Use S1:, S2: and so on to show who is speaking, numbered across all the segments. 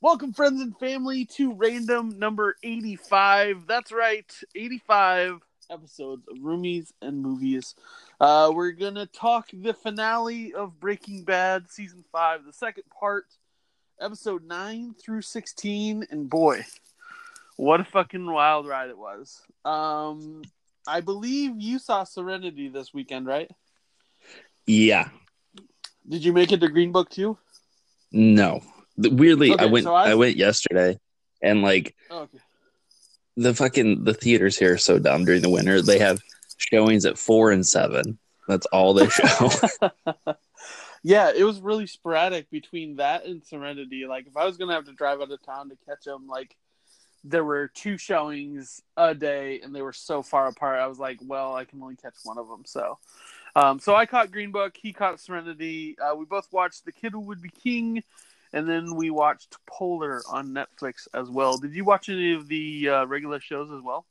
S1: Welcome, friends and family, to random number 85. That's right, 85 episodes of Roomies and Movies. Uh, we're going to talk the finale of Breaking Bad Season 5, the second part, episode 9 through 16. And boy, what a fucking wild ride it was. Um, I believe you saw Serenity this weekend, right?
S2: Yeah.
S1: Did you make it to Green Book too?
S2: No. The- Weirdly,
S1: Okay,
S2: I went
S1: so I-
S2: I went yesterday and like
S1: Oh, okay.
S2: the fucking the theaters here are so dumb during the winter. They have showings at four and seven. That's all they show.
S1: yeah, it was really sporadic between that and Serenity. Like, if I was gonna have to drive out of town to catch them, like there were two showings a day, and they were so far apart. I was like, well, I can only catch one of them. So, um, so I caught Green Book. He caught Serenity. Uh, we both watched The Kid Who Would Be King, and then we watched Polar on Netflix as well. Did you watch any of the uh, regular shows as well?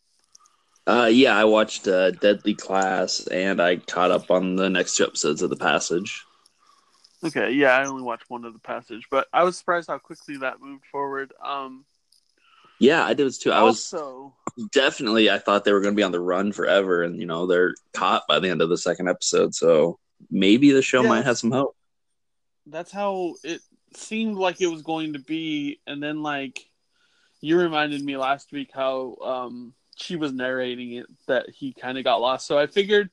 S2: uh yeah, I watched uh, Deadly Class and I caught up on the next two episodes of The Passage.
S1: Okay, yeah, I only watched one of the passage, but I was surprised how quickly that moved forward. Um,
S2: Yeah, I did too. I was
S1: also,
S2: definitely I thought they were going to be on the run forever and you know, they're caught by the end of the second episode, so maybe the show
S1: Yeah.
S2: might have some hope.
S1: that's how it seemed like it was going to be, and then like you reminded me last week how um she was narrating it that he kind of got lost. So I figured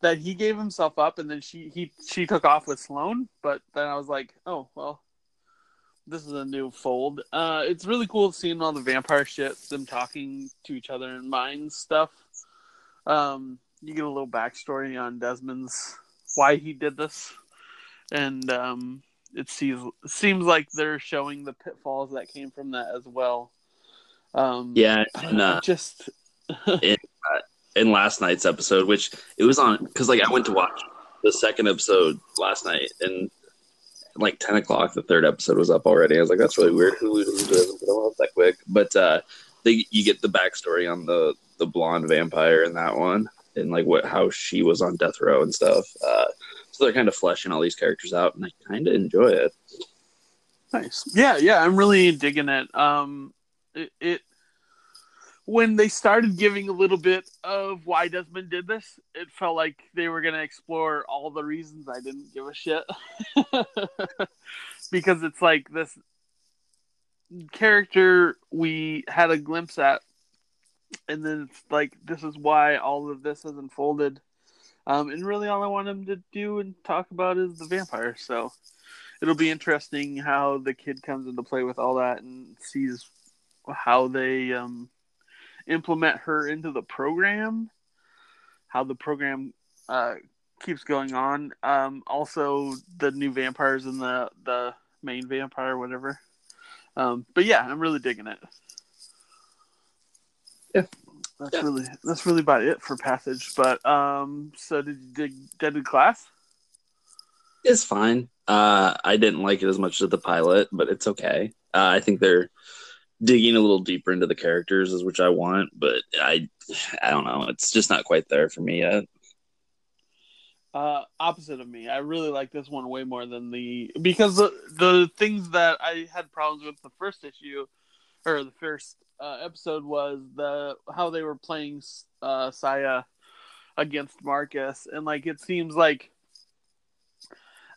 S1: that he gave himself up, and then she he she took off with Sloane. But then I was like, oh well, this is a new fold. Uh, it's really cool seeing all the vampire shit, them talking to each other and mind stuff. Um, you get a little backstory on Desmond's why he did this, and um, it seems it seems like they're showing the pitfalls that came from that as well. Um,
S2: Yeah, and, uh,
S1: just
S2: in last night's episode, which it was on because like I went to watch the second episode last night and like ten o'clock the third episode was up already. I was like, that's really weird. Hulu doesn't doesn't put them up that quick. But uh they you get the backstory on the the blonde vampire in that one and like what how she was on death row and stuff. Uh so they're kind of fleshing all these characters out and I kinda enjoy it.
S1: Nice. Yeah, yeah, I'm really digging it. Um, it, it when they started giving a little bit of why Desmond did this, it felt like they were going to explore all the reasons I didn't give a shit. because it's like this character we had a glimpse at, and then it's like this is why all of this has unfolded. Um, and really, all I want him to do and talk about is the vampire. So it'll be interesting how the kid comes into play with all that and sees how they um, implement her into the program, how the program uh, keeps going on. Um, also, the new vampires and the the main vampire, whatever. Um, but yeah, I'm really digging it. That's
S2: Yeah.
S1: really that's really about it for passage. But um, so did you dig Deadly Class?
S2: It's fine. Uh, I didn't like it as much as the pilot, but it's okay. Uh, I think they're digging a little deeper into the characters, is which I want, but I, I don't know. It's just not quite there for me yet.
S1: Uh, opposite of me. I really like this one way more than the because the the things that I had problems with the first issue or the first uh, episode was the how they were playing uh, Saya against Marcus, and like it seems like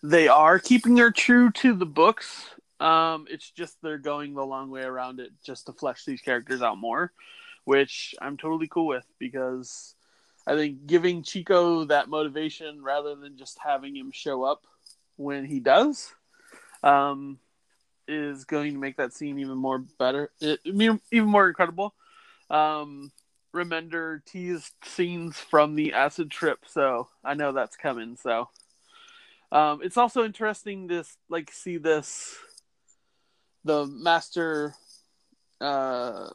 S1: they are keeping her true to the books. Um, it's just they're going the long way around it just to flesh these characters out more, which I'm totally cool with because I think giving Chico that motivation rather than just having him show up when he does um, is going to make that scene even more better, even more incredible. Um, Remender teased scenes from the acid trip, so I know that's coming. So um, it's also interesting to like see this the master uh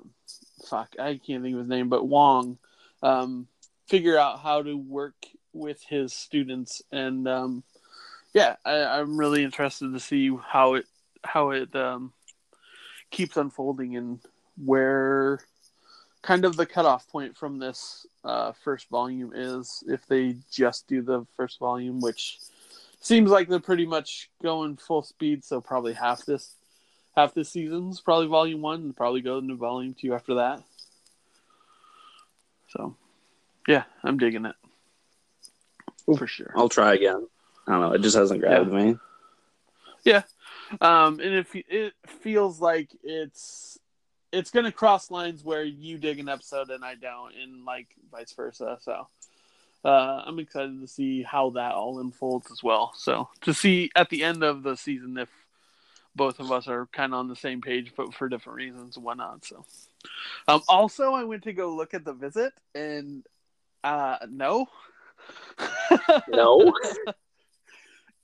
S1: fuck i can't think of his name but wong um figure out how to work with his students and um yeah I, i'm really interested to see how it how it um keeps unfolding and where kind of the cutoff point from this uh first volume is if they just do the first volume which seems like they're pretty much going full speed so probably half this half this season's probably volume one, and probably go into volume two after that. So, yeah, I'm digging it for sure.
S2: I'll try again. I don't know. It just hasn't grabbed me.
S1: Um, and if it feels like it's it's gonna cross lines where you dig an episode and I don't, and like vice versa. So uh, I'm excited to see how that all unfolds as well. So to see at the end of the season if both of us are kind of on the same page, but for different reasons and whatnot. So um, also I went to go look at the visit, and uh, no,
S2: No.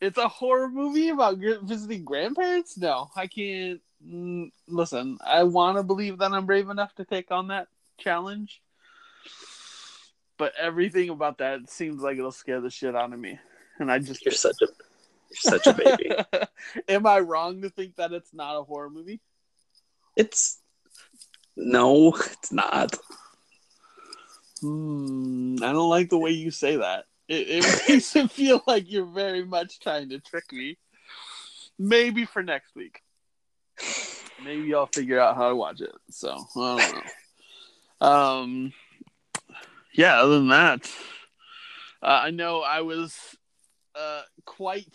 S1: it's a horror movie about visiting grandparents. No, I can't. Mm, listen, I want to believe that I'm brave enough to take on that challenge, but everything about that seems like it'll scare the shit out of me, and I just
S2: You're such a you're such a baby.
S1: Am I wrong to think that it's not a horror movie?
S2: it's no, it's not.
S1: Hmm, I don't like the way you say that. It, it makes it feel like you're very much trying to trick me. Maybe for next week. Maybe I'll figure out how to watch it. So I don't know. Um, yeah. Other than that, uh, I know I was uh, quite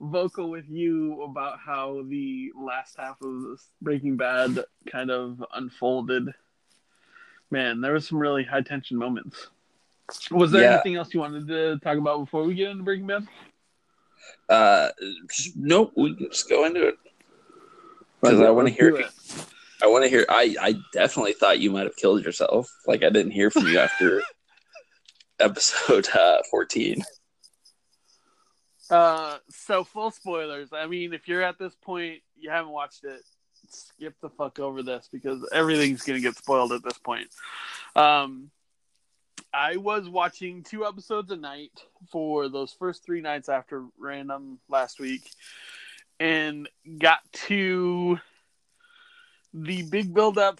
S1: vocal with you about how the last half of Breaking Bad kind of unfolded. Man, there was some really high tension moments. Was there
S2: Yeah.
S1: anything else you wanted to talk about before we get into Breaking Bad?
S2: Uh, nope. We can just go into it because I want to hear.
S1: it.
S2: I want to hear. I I definitely thought you might have killed yourself. Like I didn't hear from you after episode uh, fourteen.
S1: Uh, so full spoilers. I mean, if you're at this point, you haven't watched it, skip the fuck over this because everything's gonna get spoiled at this point. Um, I was watching two episodes a night for those first three nights after random last week, and got to the big build up.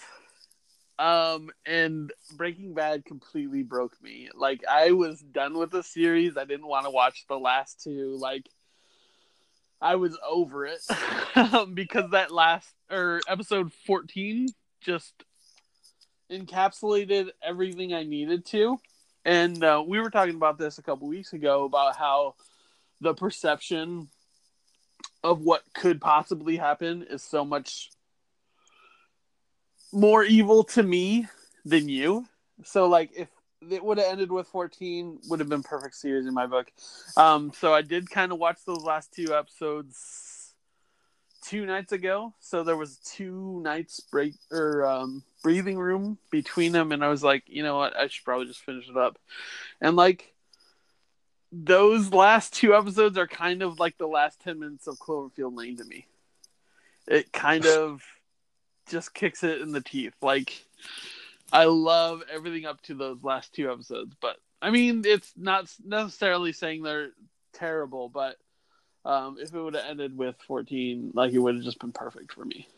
S1: Um, and Breaking Bad completely broke me. Like I was done with the series. I didn't want to watch the last two. Like I was over it because that last or episode 14 just encapsulated everything I needed to. And uh, we were talking about this a couple weeks ago about how the perception of what could possibly happen is so much more evil to me than you. So like if it would have ended with 14 would have been perfect series in my book. Um so I did kind of watch those last two episodes two nights ago. So there was two nights break or um breathing room between them and I was like, you know what, I should probably just finish it up. And like those last two episodes are kind of like the last 10 minutes of Cloverfield Lane to me. It kind of just kicks it in the teeth. Like I love everything up to those last two episodes, but I mean, it's not necessarily saying they're terrible, but um, if it would have ended with 14, like it would have just been perfect for me.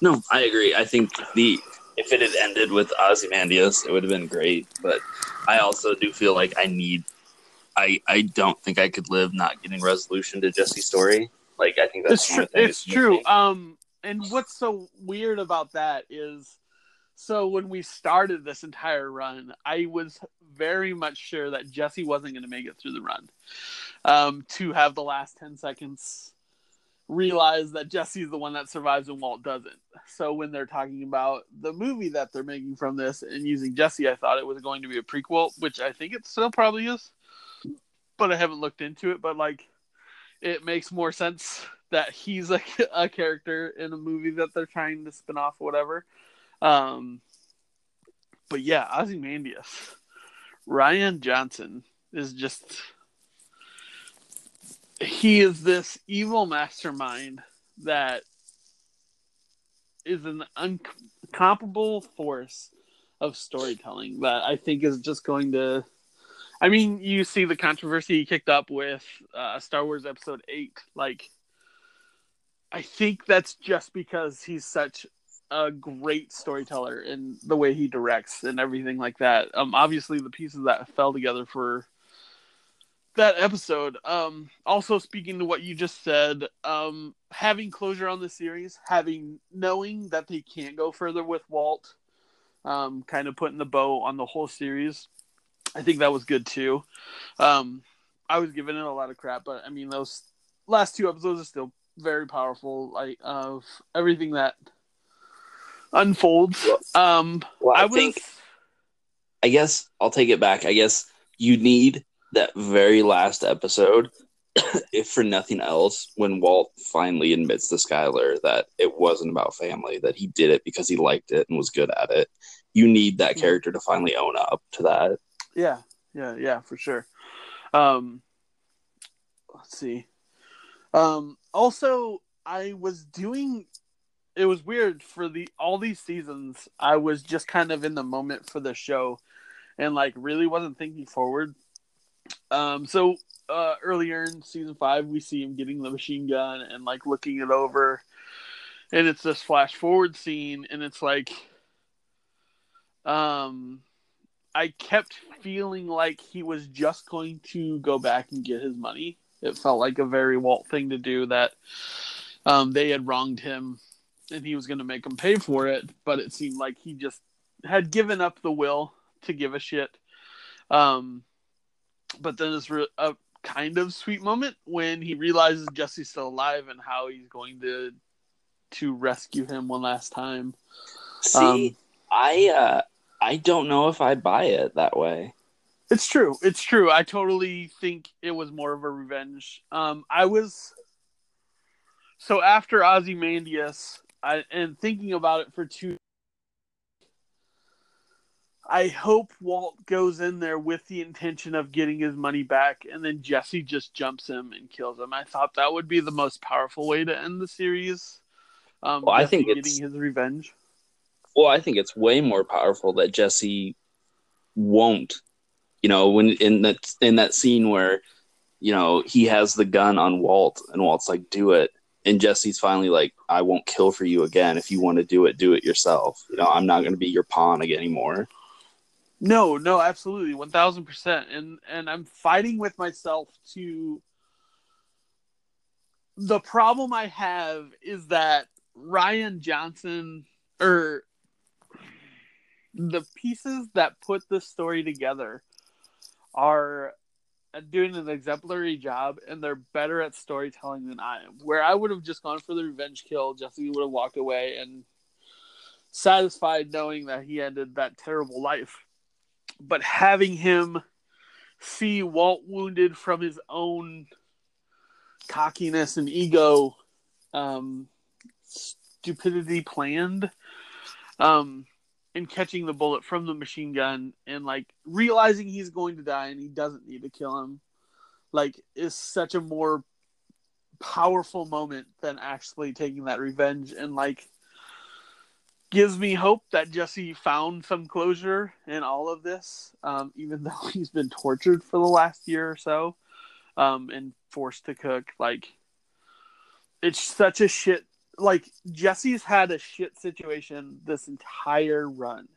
S2: No, I agree. I think the if it had ended with Ozymandias, it would have been great. But I also do feel like I need. I I don't think I could live not getting resolution to Jesse's story. Like I think that's
S1: it's true.
S2: of the things
S1: It's true. Um, and what's so weird about that is, so when we started this entire run, I was very much sure that Jesse wasn't going to make it through the run. Um, to have the last ten seconds realize that Jesse's the one that survives and Walt doesn't. So when they're talking about the movie that they're making from this and using Jesse, I thought it was going to be a prequel, which I think it still probably is, but I haven't looked into it. But like, it makes more sense that he's a, a character in a movie that they're trying to spin off whatever. Um, but yeah, Ozymandias, Rian Johnson is just he is this evil mastermind that is an uncomparable force of storytelling that I think is just going to. I mean, you see the controversy he kicked up with uh, Star Wars Episode Eight. Like, I think that's just because he's such a great storyteller in the way he directs and everything like that. Um, obviously the pieces that fell together for that episode. Um, also speaking to what you just said, um, having closure on the series, having knowing that they can't go further with Walt, um, kind of putting the bow on the whole series. I think that was good too. Um, I was giving it a lot of crap, but I mean those last two episodes are still very powerful. Like of everything that unfolds. Um,
S2: Well, I,
S1: I was
S2: think I guess I'll take it back. I guess you need that very last episode, if for nothing else, when Walt finally admits to Skyler that it wasn't about family, that he did it because he liked it and was good at it. You need that character to finally own up to that.
S1: Yeah, yeah, yeah, for sure. Um, let's see. Um, also, I was doing. It was weird for the all these seasons. I was just kind of in the moment for the show, and like really wasn't thinking forward. Um, so uh, earlier in season five, we see him getting the machine gun and like looking it over, and it's this flash forward scene, and it's like, um, I kept feeling like he was just going to go back and get his money. It felt like a very Walt thing to do that um, they had wronged him and he was going to make them pay for it, but it seemed like he just had given up the will to give a shit. Um, but then it's re- a kind of sweet moment when he realizes Jesse's still alive and how he's going to to rescue him one last time.
S2: See,
S1: Um,
S2: I uh, I don't know if I buy it that way.
S1: It's true. It's true. I totally think it was more of a revenge. Um, I was so after Ozymandias, I and thinking about it for two. I hope Walt goes in there with the intention of getting his money back, and then Jesse just jumps him and kills him. I thought that would be the most powerful way to end the series. Um,
S2: Well, I think
S1: getting
S2: it's-
S1: his revenge.
S2: Well, I think it's way more powerful that Jesse won't. You know, when in that in that scene where, you know, he has the gun on Walt and Walt's like, "Do it," and Jesse's finally like, "I won't kill for you again. If you want to do it, do it yourself. You know, I'm not going to be your pawn again anymore."
S1: No, no, absolutely, one thousand percent. And and I'm fighting with myself to. The problem I have is that Rian Johnson or the pieces that put this story together are doing an exemplary job and they're better at storytelling than I am. Where I would have just gone for the revenge kill, Jesse would have walked away and satisfied knowing that he ended that terrible life but having him see Walt wounded from his own cockiness and ego, um, stupidity planned, um, and catching the bullet from the machine gun and like realizing he's going to die and he doesn't need to kill him, like is such a more powerful moment than actually taking that revenge and like gives me hope that Jesse found some closure in all of this, um, even though he's been tortured for the last year or so um, and forced to cook. Like, it's such a shit. Like, Jesse's had a shit situation this entire run.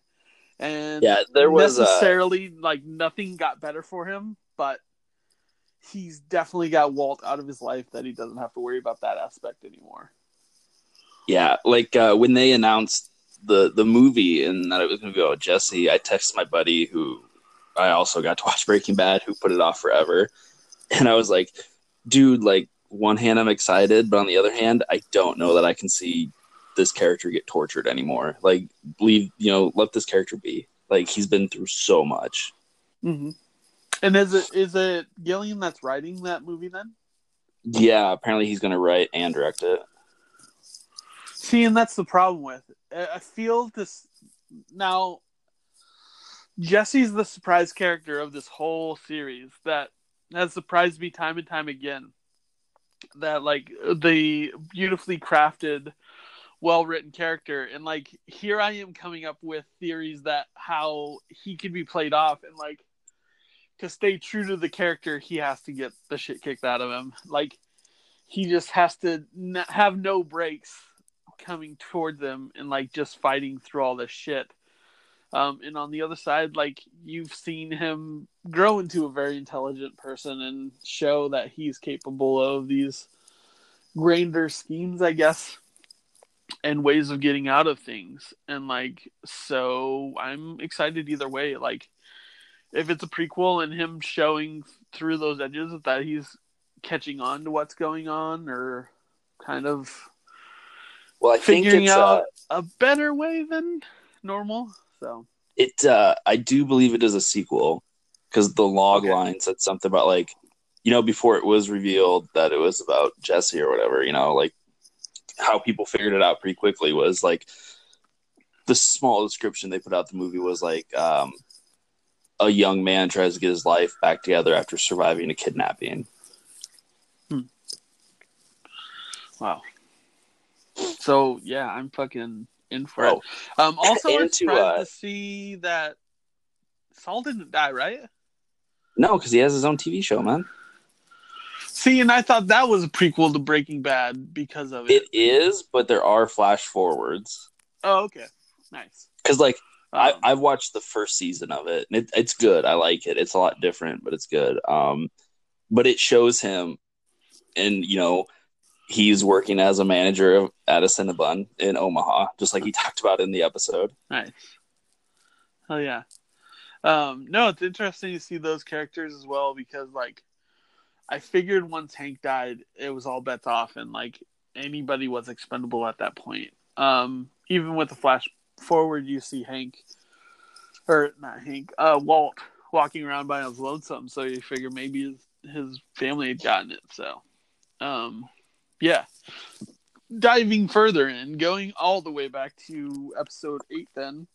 S1: And
S2: Yeah, there was uh,
S1: necessarily, like, nothing got better for him, but he's definitely got Walt out of his life that he doesn't have to worry about that aspect anymore.
S2: Yeah, like uh, when they announced the the movie and that it was going to be about Jesse, I texted my buddy who I also got to watch Breaking Bad, who put it off forever, and I was like, "Dude, like one hand I'm excited, but on the other hand, I don't know that I can see this character get tortured anymore. Like, leave you know, let this character be. Like he's been through so much.
S1: Mm-hmm. And is it is it Gilligan that's writing that movie then?
S2: Yeah, apparently he's going to write and direct it.
S1: See, and that's the problem with it. I feel this now. Jesse's the surprise character of this whole series that has surprised me time and time again. That like the beautifully crafted, well written character, and like here I am coming up with theories that how he could be played off, and like to stay true to the character, he has to get the shit kicked out of him. Like he just has to n- have no breaks coming toward them and like just fighting through all this shit. Um, and on the other side, like you've seen him grow into a very intelligent person and show that he's capable of these grander schemes, I guess, and ways of getting out of things. And like, so I'm excited either way. Like, if it's a prequel and him showing through those edges that he's catching on to what's going on or kind of
S2: well, I think it's
S1: out
S2: uh,
S1: a better way than normal. So
S2: it. Uh, I do believe it is a sequel because the log
S1: Okay.
S2: line said something about like, you know, before it was revealed that it was about Jesse or whatever. You know, like how people figured it out pretty quickly was like the small description they put out the movie was like um, a young man tries to get his life back together after surviving a kidnapping.
S1: wow. So yeah, I'm fucking in for
S2: Oh,
S1: it. Um, also, I'm
S2: and to,
S1: surprised
S2: uh,
S1: to see that Saul didn't die, right?
S2: no, because he has his own TV show, man.
S1: See, and I thought that was a prequel to Breaking Bad because of it.
S2: It is, but there are flash forwards.
S1: Oh, okay, nice.
S2: Because like
S1: Um,
S2: I, I've watched the first season of it, and it, it's good. I like it. It's a lot different, but it's good. Um, but it shows him, and you know, he's working as a manager of, at a Cinnabon in Omaha, just like he talked about in the episode.
S1: Nice. Hell yeah. Um, no, it's interesting to see those characters as well because like I figured once Hank died, it was all bets off and like anybody was expendable at that point. Um, even with the flash forward you see Hank or not Hank, uh Walt walking around by his lonesome, so you figure maybe his his family had gotten it, so um yeah. Diving further in, going all the way back to episode eight then.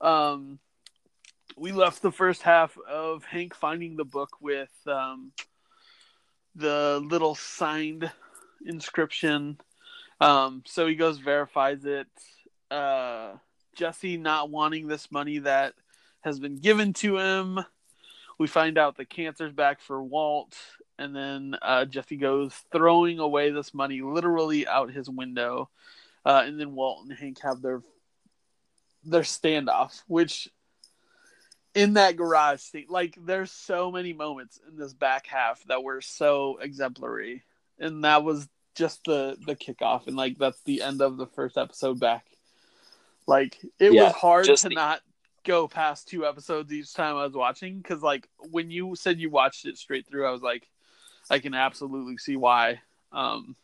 S1: Um we left the first half of Hank finding the book with um, the little signed inscription. Um, so he goes, verifies it. Uh, Jesse not wanting this money that has been given to him. We find out the cancer's back for Walt. And then uh, Jesse goes throwing away this money literally out his window. Uh, and then Walt and Hank have their their standoff, which in that garage scene. Like there's so many moments in this back half that were so exemplary. And that was just the the kickoff and like that's the end of the first episode back. Like it
S2: Yeah,
S1: was hard to
S2: the-
S1: not go past two episodes each time I was watching cuz like when you said you watched it straight through I was like I can absolutely see why um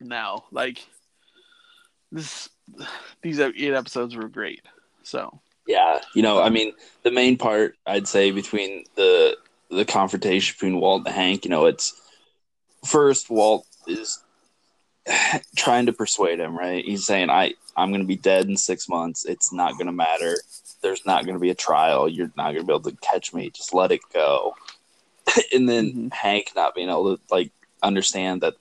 S1: now like this these eight episodes were great. So
S2: Yeah, you know, I mean, the main part I'd say between the the confrontation between Walt and Hank, you know, it's first Walt is trying to persuade him, right? He's saying, "I I'm going to be dead in six months. It's not going to matter. There's not going to be a trial. You're not going to be able to catch me. Just let it go." and then
S1: Mhm.
S2: Hank not being able to like understand that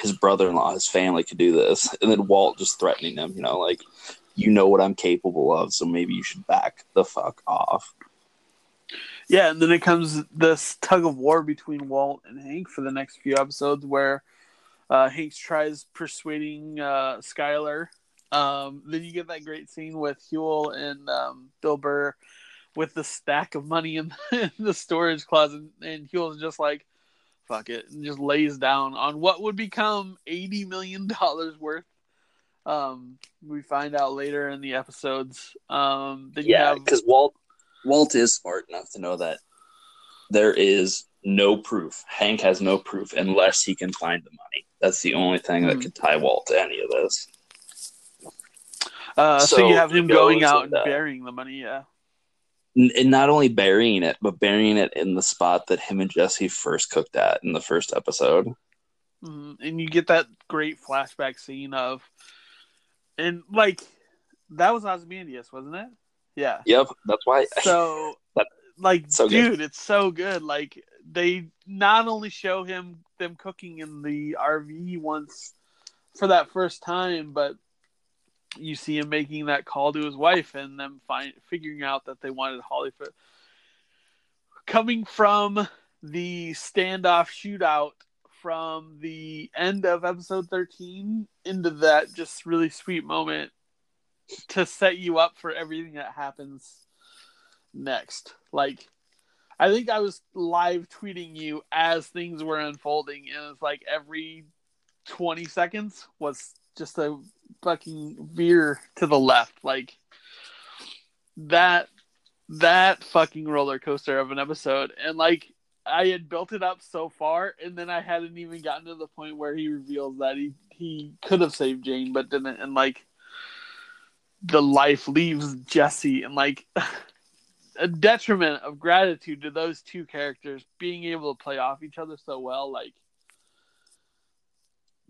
S2: his brother-in-law, his family could do this, and then Walt just threatening him, you know, like you know what I'm capable of, so maybe you should back the fuck off.
S1: Yeah, and then it comes this tug of war between Walt and Hank for the next few episodes where uh, Hank tries persuading uh, Skyler. Um, then you get that great scene with Huell and um, Bill Burr with the stack of money in, in the storage closet, and Huell's just like, fuck it, and just lays down on what would become $80 million worth. Um, we find out later in the episodes. Um, you
S2: Yeah,
S1: have
S2: because Walt Walt is smart enough to know that there is no proof. Hank has no proof unless he can find the money. That's the only thing that
S1: Hmm.
S2: could tie Walt to any of this.
S1: Uh, so,
S2: So
S1: you have him going out
S2: and,
S1: and
S2: uh,
S1: burying the money. Yeah.
S2: And not only burying it, but burying it in the spot that him and Jesse first cooked at in the first episode.
S1: Mhm. And you get that great flashback scene of, and like that was Ozymandias, wasn't it? Yeah.
S2: Yep, that's why.
S1: So,
S2: That-
S1: like,
S2: so good.
S1: dude, it's so good. Like they not only show him them cooking in the RV once for that first time, but you see him making that call to his wife and them find figuring out that they wanted Hollywood coming from the standoff shootout from the end of episode 13 into that just really sweet moment to set you up for everything that happens next. Like I think I was live tweeting you as things were unfolding, and it's like every 20 seconds was just a fucking veer to the left. Like that, that fucking roller coaster of an episode. And like, I had built it up so far, and then I hadn't even gotten to the point where he reveals that he he could have saved Jane, but didn't. And like, the life leaves Jesse, and like, a detriment of gratitude to those two characters being able to play off each other so well. Like,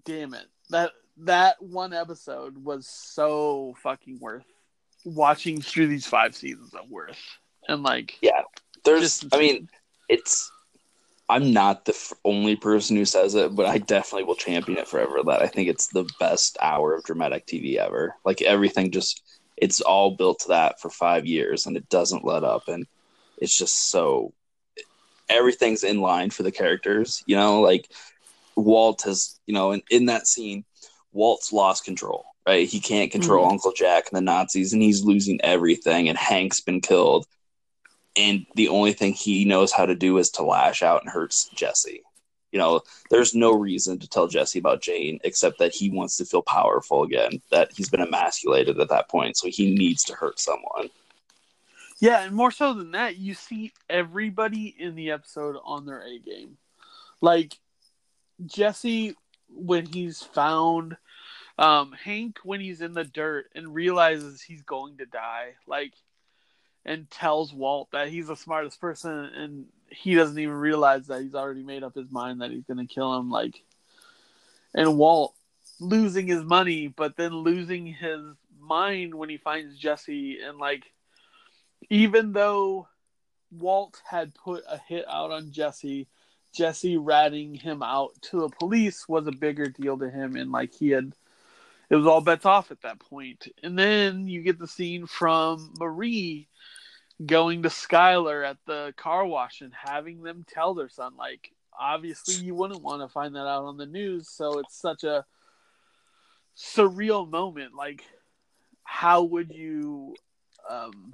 S1: damn it, that that one episode was so fucking worth watching through these five seasons of worth. And like,
S2: Yeah, there's.
S1: Just-
S2: I mean, it's. I'm not the f- only person who says it, but I definitely will champion it forever. That I think it's the best hour of dramatic TV ever. Like everything, just it's all built to that for five years, and it doesn't let up, and it's just so. Everything's in line for the characters, you know. Like Walt has, you know, in, in that scene, Walt's lost control. Right, he can't control mm-hmm. Uncle Jack and the Nazis, and he's losing everything. And Hank's been killed, and the only thing he knows how to do is to lash out and hurts Jesse. You know, there's no reason to tell Jesse about Jane except that he wants to feel powerful again, that he's been emasculated at that point, so he needs to hurt someone.
S1: yeah, and more so than that, you see everybody in the episode on their A game. Like Jesse when he's found, um, Hank when he's in the dirt and realizes he's going to die, like, and tells Walt that he's the smartest person and he doesn't even realize that he's already made up his mind that he's going to kill him. Like, and Walt losing his money, but then losing his mind when he finds Jesse, and like, even though Walt had put a hit out on Jesse, Jesse ratting him out to the police was a bigger deal to him, and like he had, it was all bets off at that point. And then you get the scene from Marie going to Skyler at the car wash and having them tell their son, like, obviously you wouldn't want to find that out on the news, so it's such a surreal moment. Like, how would you um,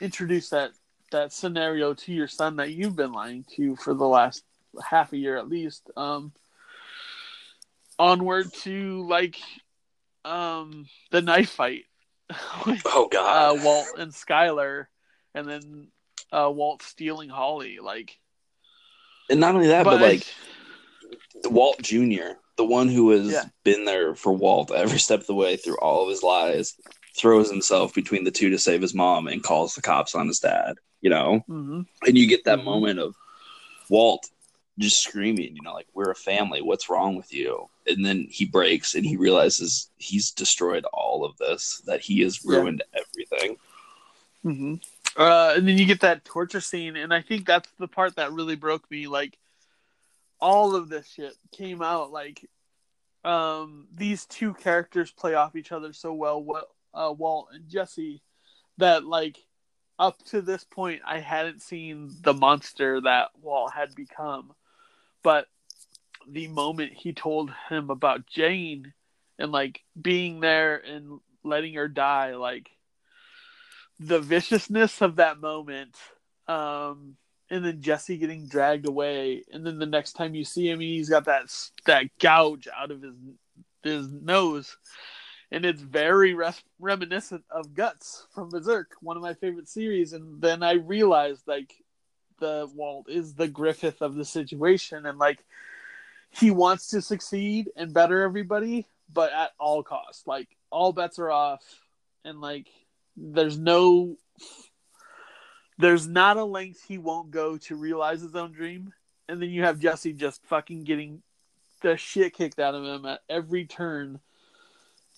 S1: introduce that that scenario to your son that you've been lying to for the last half a year at least? Um, onward to like um, the knife fight. with,
S2: Oh
S1: uh,
S2: God!
S1: Walt and Skyler, and then uh, Walt stealing Holly. Like,
S2: and not only that, but,
S1: but,
S2: like Walt Jr., the one who has
S1: Yeah.
S2: been there for Walt every step of the way through all of his lies, throws himself between the two to save his mom and calls the cops on his dad. You know,
S1: mhm.
S2: and you get that
S1: Mhm.
S2: moment of Walt just screaming, you know, like we're a family. What's wrong with you? And then he breaks and he realizes he's destroyed all of this. That he has
S1: Yeah.
S2: ruined everything.
S1: hmm Uh, and then you get that torture scene, and I think that's the part that really broke me. Like, all of this shit came out like, um, these two characters play off each other so well, Wa- uh, Walt and Jesse, that like, up to this point, I hadn't seen the monster that Walt had become, but the moment he told him about Jane and like being there and letting her die, like the viciousness of that moment um and then jesse getting dragged away and then the next time you see him he's got that that gouge out of his his nose and it's very res- reminiscent of guts from berserk one of my favorite series and then i realized like the walt is the griffith of the situation and like he wants to succeed and better everybody but at all costs. Like all bets are off and like there's no there's not a length he won't go to realize his own dream. And then you have jesse just fucking getting the shit kicked out of him at every turn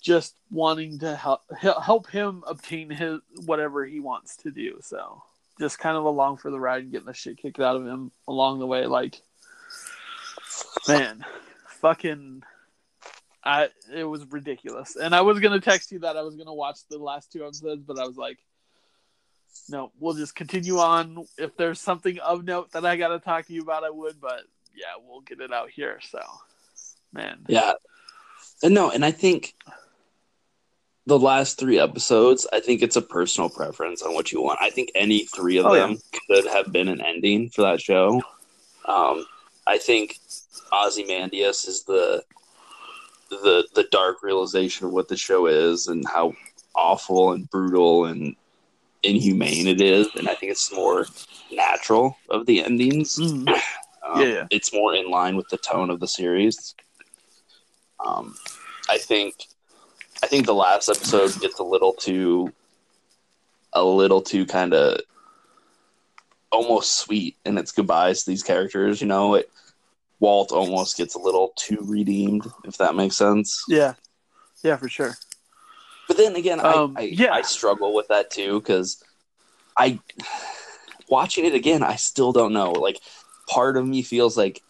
S1: just wanting to help help him obtain his whatever he wants to do so just kind of along for the ride and getting the shit kicked out of him along the way like man fucking I it was ridiculous. And I was gonna text you that I was gonna watch the last two episodes, but I was like, no, we'll just continue on. If there's something of note that I gotta talk to you about, I would, but yeah, we'll get it out here. So man.
S2: Yeah. And no, and I think the last three episodes, I think it's a personal preference on what you want. I think any three of
S1: Oh,
S2: them could have been an ending for that show. Um, I think Ozymandias is the the the dark realization of what the show is and how awful and brutal and inhumane it is, and I think it's more natural of the endings.
S1: Mhm.
S2: Um,
S1: Yeah, yeah.
S2: It's more in line with the tone of the series. Um, I think, I think the last episode gets a little too, a little too kind of almost sweet in its goodbyes to these characters. You know, it, Walt almost gets a little too redeemed, if that makes sense.
S1: Yeah, yeah, for sure.
S2: But then again,
S1: Um,
S2: I, I,
S1: yeah.
S2: I struggle with that too because I watching it again, I still don't know. Like, part of me feels like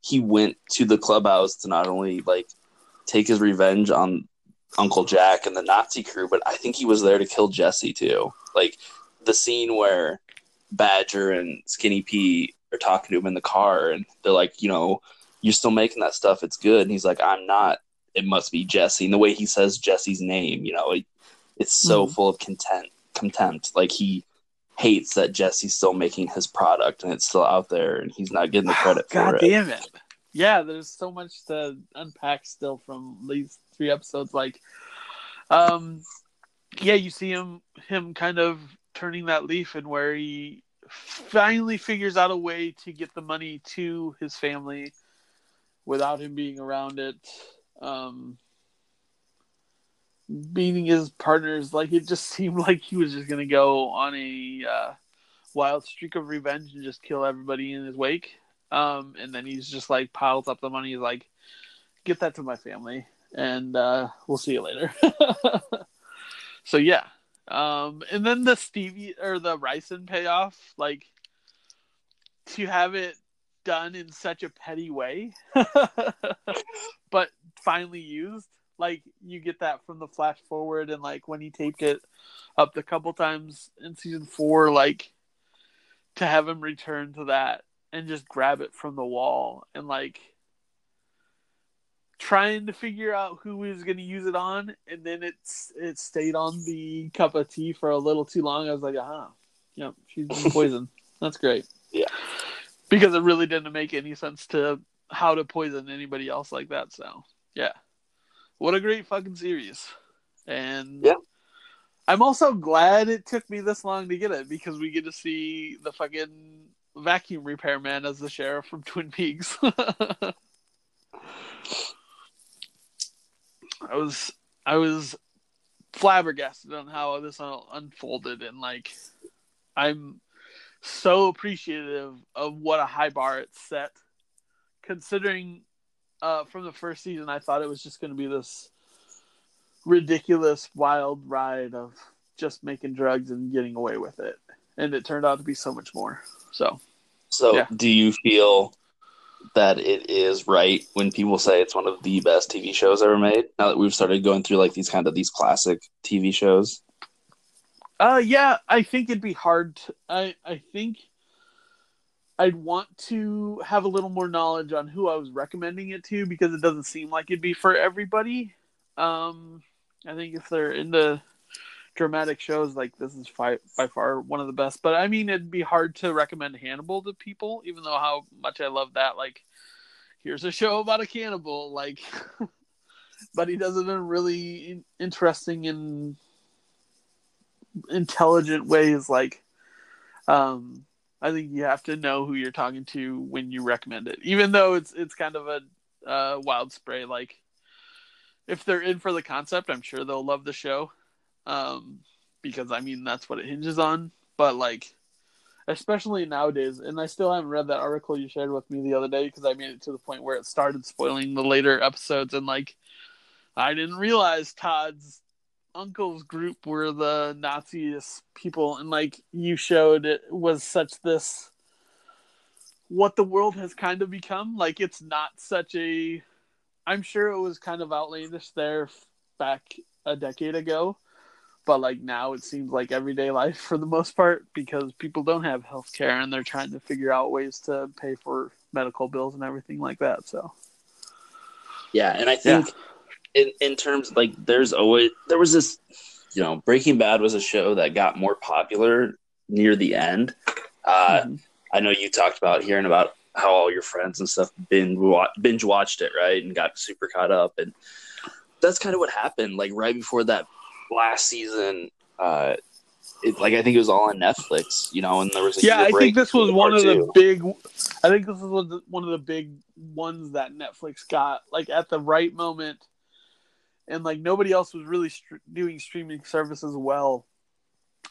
S2: he went to the clubhouse to not only like take his revenge on Uncle Jack and the Nazi crew, but I think he was there to kill Jesse too. Like the scene where Badger and Skinny P are talking to him in the car, and they're like, you know, you're still making that stuff. It's good. And he's like, I'm not it must be Jesse. And the way he says Jesse's name, you know, it, it's so
S1: Mhm.
S2: full of contempt. Contempt, like he hates that Jesse's still making his product and it's still out there, and he's not getting the credit
S1: God
S2: for it.
S1: damn it. Yeah, there's so much to unpack still from these three episodes. Like, um, yeah, you see him him kind of turning that leaf and where he finally figures out a way to get the money to his family without him being around it. Um, beating his partners, like it just seemed like he was just gonna go on a uh, wild streak of revenge and just kill everybody in his wake. Um, and then he's just like piles up the money. He's like, "Get that to my family, and uh, we'll see you later." so yeah, um, and then the Stevia or the ricin payoff, like to have it done in such a petty way, but finally used. Like you get that from the flash forward, and like when he taped it up the couple times in season four, like to have him return to that and just grab it from the wall and like trying to figure out who was going to use it on and then it's it stayed on the cup of tea for a little too long. I was like ah yep she's been poisoned. That's great.
S2: Yeah.
S1: because it really didn't make any sense to how to poison anybody else like that so yeah. What a great fucking series. And
S2: Yeah.
S1: i'm also glad it took me this long to get it because we get to see the fucking vacuum repairman as the sheriff from twin peaks I was I was flabbergasted on how this all unfolded and like I'm so appreciative of what a high bar it set. Considering uh from the first season I thought it was just going to be this ridiculous wild ride of just making drugs and getting away with it. And it turned out to be so much more. So
S2: So,
S1: Yeah.
S2: do you feel that it is right when people say it's one of the best TV shows ever made? Now that we've started going through like these kind of these classic TV shows.
S1: Uh, yeah, I think it'd be hard. To, I I think I'd want to have a little more knowledge on who I was recommending it to because it doesn't seem like it'd be for everybody. Um, I think if they're into dramatic shows, like this is fi- by far one of the best. But I mean, it'd be hard to recommend Hannibal to people, even though how much I love that. Like, here's a show about a cannibal, like. But he does it in really interesting and intelligent ways like um i think you have to know who you're talking to when you recommend it even though it's it's kind of a uh, wild spray like if they're in for the concept i'm sure they'll love the show um because i mean that's what it hinges on but like especially nowadays and i still haven't read that article you shared with me the other day because i made it to the point where it started spoiling the later episodes and like i didn't realize todd's uncle's group were the Naziest people, and like you showed, it was such this what the world has kind of become. Like it's not such a. I'm sure it was kind of outlandish there back a decade ago, but like now it seems like everyday life for the most part because people don't have health care and they're trying to figure out ways to pay for medical bills and everything like that. So
S2: Yeah, and I think in in terms like there's always there was this you know Breaking Bad was a show that got more popular near the end. Uh, mm-hmm. I know you talked about hearing about how all your friends and stuff binge binge watched it right and got super caught up and that's kind of what happened like right before that last season uh it, like I think it was all on Netflix, you know, and there was
S1: yeah. I think this was one of the big. I think this was one of the big ones that Netflix got like at the right moment, and like nobody else was really st- doing streaming services well,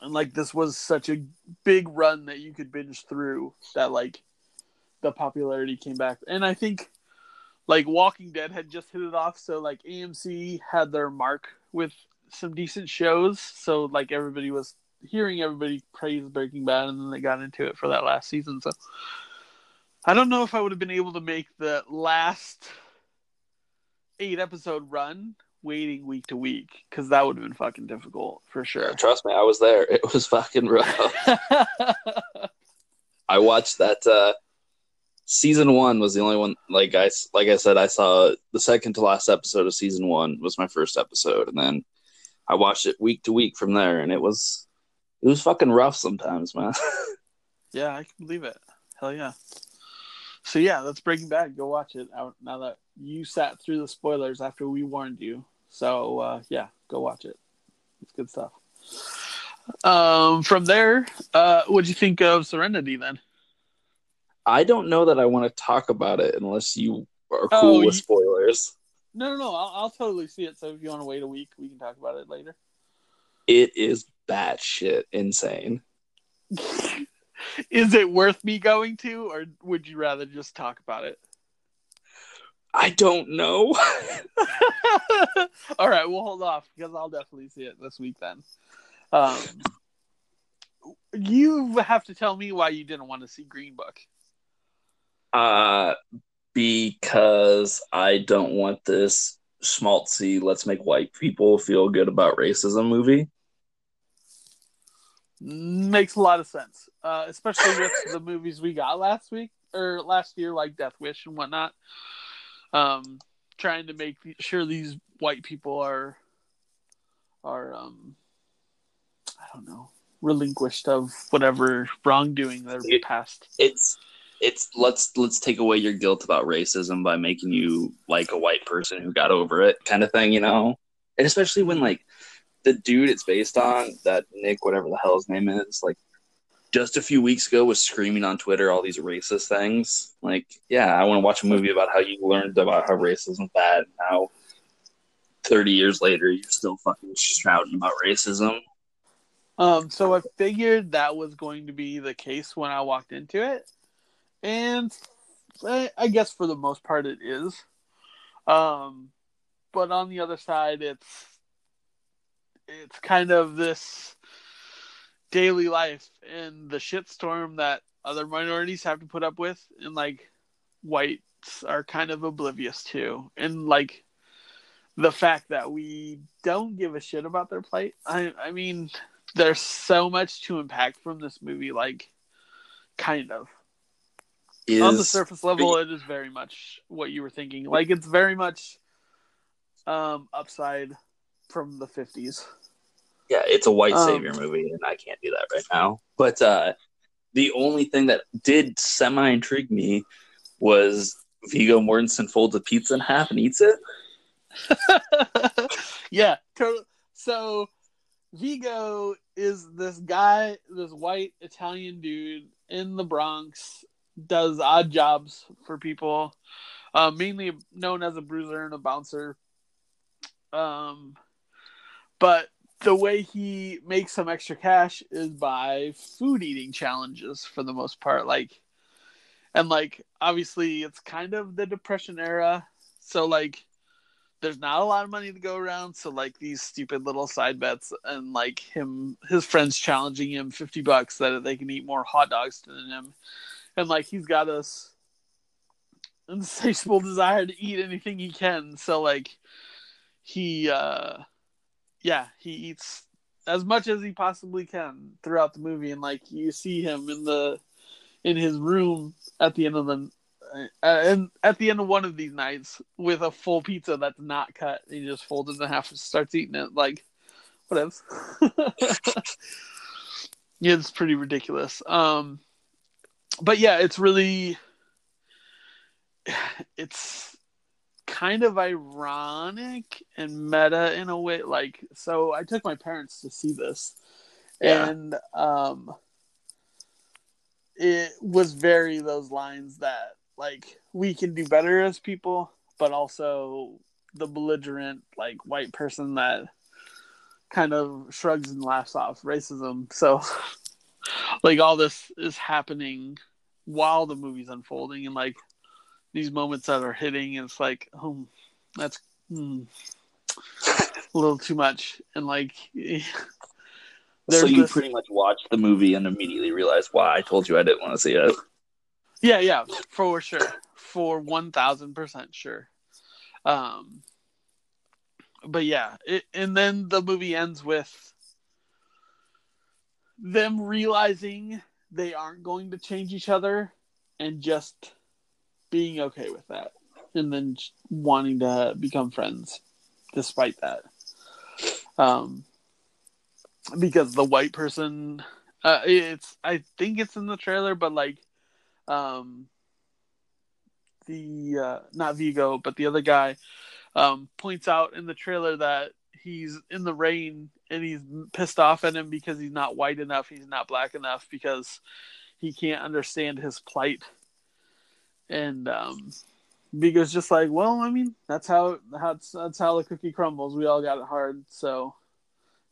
S1: and like this was such a big run that you could binge through that like the popularity came back, and I think like Walking Dead had just hit it off, so like AMC had their mark with some decent shows, so like everybody was hearing everybody praise Breaking Bad, and then they got into it for that last season. So I don't know if I would have been able to make the last eight episode run waiting week to week because that would have been fucking difficult for sure.
S2: Trust me, I was there. It was fucking rough. I watched that. uh Season one was the only one. Like I like I said, I saw the second to last episode of season one was my first episode, and then I watched it week to week from there, and it was it was fucking rough sometimes, man.
S1: yeah, I can believe it. Hell yeah. So yeah, that's Breaking Bad. Go watch it now that you sat through the spoilers after we warned you. So uh, yeah, go watch it. It's good stuff. Um, from there, uh, what'd you think of Serenity then?
S2: I don't know that I want to talk about it unless you are cool oh, with spoilers.
S1: No, no, no. I'll, I'll totally see it. So if you want to wait a week, we can talk about it later.
S2: It is batshit insane.
S1: is it worth me going to, or would you rather just talk about it?
S2: I don't know.
S1: All right, we'll hold off because I'll definitely see it this week then. Um, you have to tell me why you didn't want to see Green Book.
S2: Uh, because I don't want this schmaltzy let's make white people feel good about racism movie.
S1: Makes a lot of sense, uh, especially with the movies we got last week or last year, like Death Wish and whatnot. Um, trying to make sure these white people are are um, I don't know relinquished of whatever wrongdoing their it, past.
S2: It's it's let's let's take away your guilt about racism by making you like a white person who got over it kind of thing, you know? And especially when like the dude it's based on, that Nick, whatever the hell his name is, like just a few weeks ago was screaming on Twitter all these racist things. Like, yeah, I want to watch a movie about how you learned about how racism is bad and how 30 years later you're still fucking shouting about racism.
S1: Um, so I figured that was going to be the case when I walked into it and I guess for the most part it is. Um, but on the other side, it's it's kind of this daily life and the shitstorm that other minorities have to put up with, and like whites are kind of oblivious to, and like the fact that we don't give a shit about their plight. I I mean, there's so much to impact from this movie, like kind of is on the surface level it is very much what you were thinking. Like it's very much um upside from the 50s
S2: yeah it's a white um, savior um, movie and i can't do that right now. But uh the only thing that did semi intrigue me was Viggo Mortensen folds a pizza in half and eats it.
S1: yeah, so Viggo is this guy, this white Italian dude in the Bronx does odd jobs for people, uh, mainly known as a bruiser and a bouncer. Um, but the way he makes some extra cash is by food eating challenges for the most part. Like, and like obviously it's kind of the depression era, so like there's not a lot of money to go around. So like these stupid little side bets and like him, his friends challenging him fifty bucks that they can eat more hot dogs than him and like he's got this insatiable desire to eat anything he can. So like he uh yeah, he eats as much as he possibly can throughout the movie and like you see him in the in his room at the end of the uh, and at the end of one of these nights, with a full pizza that's not cut, he just folds it in half and starts eating it. Like, whatever. yeah, it's pretty ridiculous. Um, but yeah, it's really, it's kind of ironic and meta in a way. Like, so I took my parents to see this,
S2: Yeah.
S1: and um, it was very those lines that like we can do better as people, but also the belligerent like white person that kind of shrugs and laughs off racism. So like all this is happening while the movie's unfolding and like these moments that are hitting it's like oh that's hmm, a little too much and like
S2: so you
S1: this-
S2: pretty much watched the movie and immediately realized why I told you I didn't want to see it.
S1: Yeah, yeah, for sure. For one thousand percent sure. Um but yeah, it, and then the movie ends with them realizing they aren't going to change each other and just being okay with that and then wanting to become friends despite that. Um because the white person uh it's i think it's in the trailer but like um the uh not Viggo but the other guy um points out in the trailer that he's in the rain and he's pissed off at him because he's not white enough he's not black enough because he can't understand his plight and um Viggo's just like well i mean that's how that's that's how the cookie crumbles we all got it hard so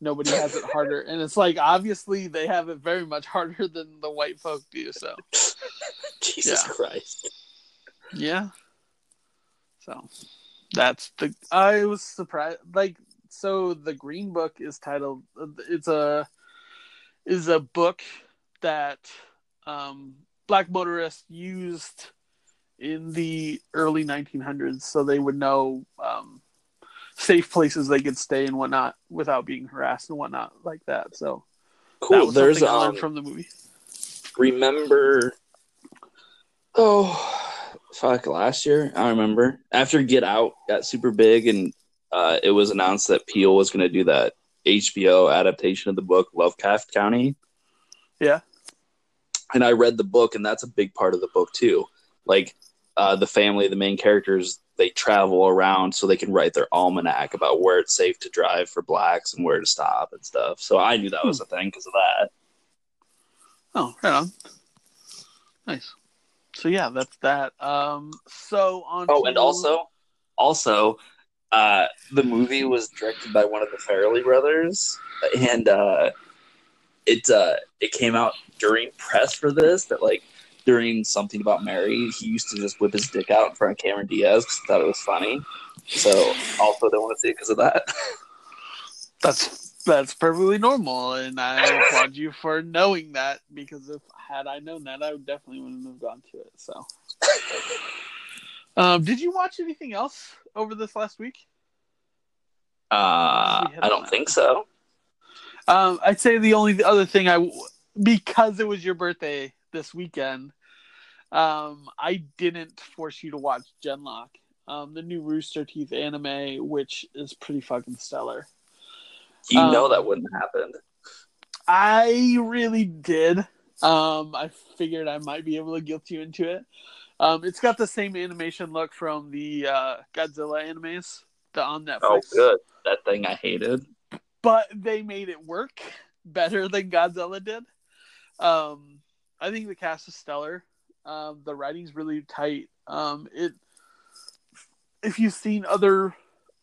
S1: nobody has it harder and it's like obviously they have it very much harder than the white folk do so
S2: Jesus
S1: Yeah.
S2: Christ.
S1: yeah. So that's the I was surprised like so the green book is titled it's a is a book that um black motorists used in the early 1900s so they would know um safe places they could stay and whatnot without being harassed and whatnot like that. So
S2: Cool.
S1: was
S2: There's
S1: I
S2: um,
S1: from the movie.
S2: remember oh fuck last year? I remember. After get out got super big and uh, it was announced that Peele was going to do that hbo adaptation of the book Lovecraft Country
S1: yeah
S2: and i read the book and that's a big part of the book too like uh, the family the main characters they travel around so they can write their almanac about where it's safe to drive for blacks and where to stop and stuff so i knew that was a thing because of that
S1: Oh, right on. Nice. So yeah, that's that. Um, so on.
S2: Oh,
S1: to-
S2: and also, also, uh, the movie was directed by one of the Farrelly brothers, and uh, it uh, it came out during press for this that like during something about Mary, he used to just whip his dick out in front of Cameron Diaz because he thought it was funny. So also don't want to see it because of that.
S1: that's that's perfectly normal, and I applaud you for knowing that because if had I known that, I would definitely wouldn't have gone to it. So, um, did you watch anything else over this last week?
S2: Uh,
S1: We
S2: I don't
S1: that.
S2: think so.
S1: Um, I'd say the only other thing I, because it was your birthday this weekend, um, I didn't force you to watch Genlock, um, the new Rooster Teeth anime, which is pretty fucking stellar.
S2: You
S1: Um,
S2: know that wouldn't happen.
S1: I really did. Um, I figured I might be able to guilt you into it. Um, it's got the same animation look from the uh, Godzilla animes, the on Netflix.
S2: Oh, good. That thing I hated.
S1: but they made it work better than Godzilla did. Um, I think the cast is stellar. Um, the writing's really tight. Um, it if you've seen other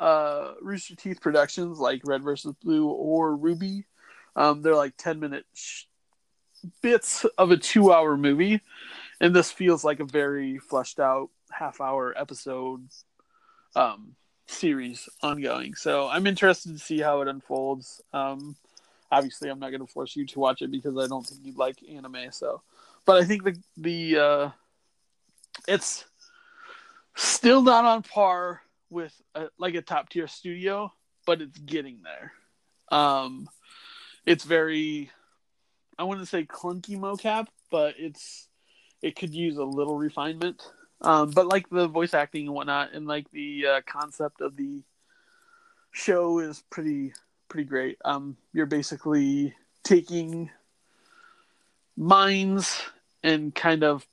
S1: uh, Rooster Teeth productions like Red versus Blue or RWBY, um, they're like ten minute sh- bits of a two hour movie, and this feels like a very fleshed out half hour episode um, series ongoing. So I'm interested to see how it unfolds. Um, obviously, I'm not going to force you to watch it because I don't think you'd like anime. So, but I think the the uh, it's still not on par with a, like a top tier studio, but it's getting there. Um, it's very, I wouldn't say clunky mocap, but it's it could use a little refinement. Um, but like the voice acting and whatnot, and like the uh, concept of the show is pretty pretty great. Um, you're basically taking minds and kind of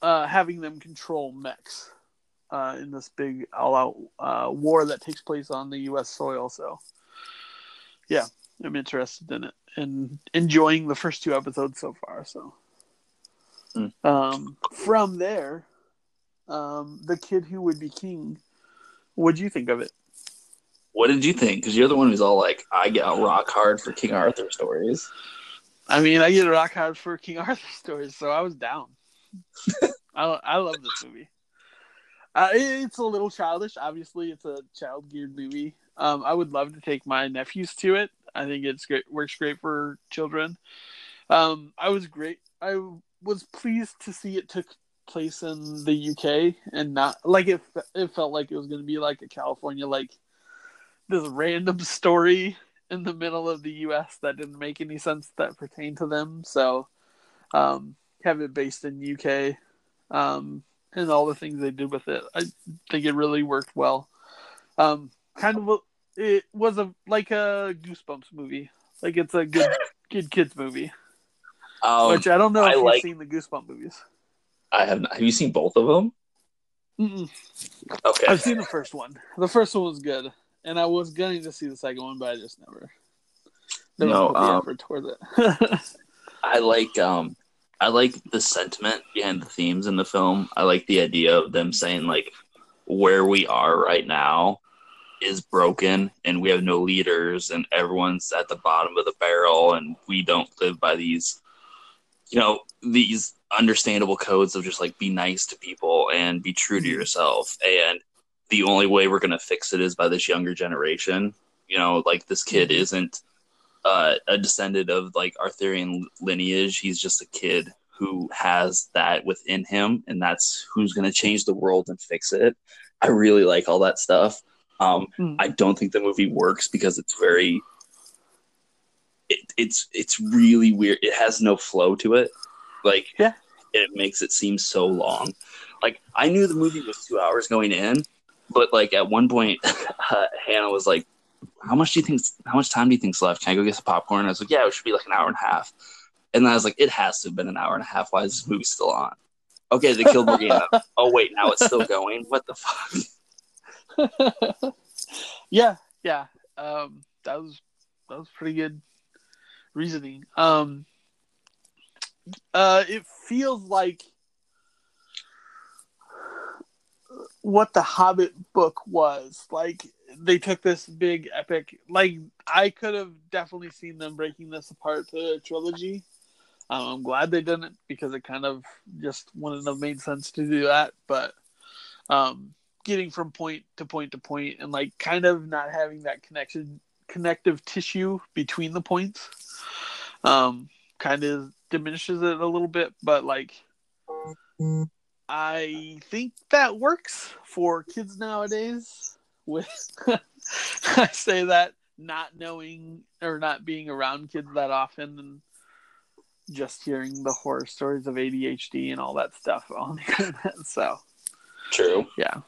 S1: uh, having them control mechs uh, in this big all-out uh, war that takes place on the U.S. soil. So, yeah, I'm interested in it and enjoying the first two episodes so far. So,
S2: Mm.
S1: um, from there, um, the kid who would be king. What'd you think of it?
S2: What did you think? Because you're the one who's all like, I get rock hard for King Arthur stories.
S1: I mean, I get rock hard for King Arthur stories, so I was down. I I love this movie. Uh, it- it's a little childish. Obviously, it's a child geared movie. Um, I would love to take my nephews to it. I think it's great. Works great for children. Um, I was great. I was pleased to see it took place in the UK and not like it. It felt like it was going to be like a California like this random story in the middle of the US that didn't make any sense that pertained to them. So um, have it based in UK um, and all the things they did with it. I think it really worked well. Um, kind of, a, it was a like a Goosebumps movie. Like it's a good good kids movie.
S2: Um,
S1: Which I don't know
S2: I
S1: if you've seen the Goosebump movies.
S2: I have. Not, have you seen both of them?
S1: Mm-mm.
S2: Okay.
S1: I've seen the first one. The first one was good, and I was going to see the second one, but I just never. Never
S2: No,
S1: put the
S2: um,
S1: effort towards it.
S2: I like um I like the sentiment behind the themes in the film. I like the idea of them saying like where we are right now is broken and we have no leaders and everyone's at the bottom of the barrel and we don't live by these you know these understandable codes of just like be nice to people and be true to yourself and the only way we're going to fix it is by this younger generation you know like this kid isn't uh, a descendant of like Arthurian lineage. He's just a kid who has that within him, and that's who's going to change the world and fix it. I really like all that stuff. Um,
S1: Hmm.
S2: I don't think the movie works because it's very, it, it's it's really weird. It has no flow to it. Like,
S1: Yeah.
S2: it makes it seem so long. Like I knew the movie was two hours going in, but like at one point, uh, Hannah was like, how much do you think? How much time do you think's left? Can I go get some popcorn? I was like, yeah, it should be like an hour and a half. And then I was like, it has to have been an hour and a half. Why is this movie still on? Okay, they killed Morgana. oh wait, now it's still going. What the fuck?
S1: yeah, yeah. Um, that was that was pretty good reasoning. Um, uh, it feels like what the Hobbit book was. Like they took this big epic. Like I could have definitely seen them breaking this apart to a trilogy. Um, I'm glad they didn't because it kind of just wouldn't have made sense to do that. But um, getting from point to point to point and like kind of not having that connection connective tissue between the points um kind of diminishes it a little bit but like i think that works for kids nowadays with i say that not knowing or not being around kids that often and just hearing the horror stories of adhd and all that stuff on the internet so
S2: True.
S1: yeah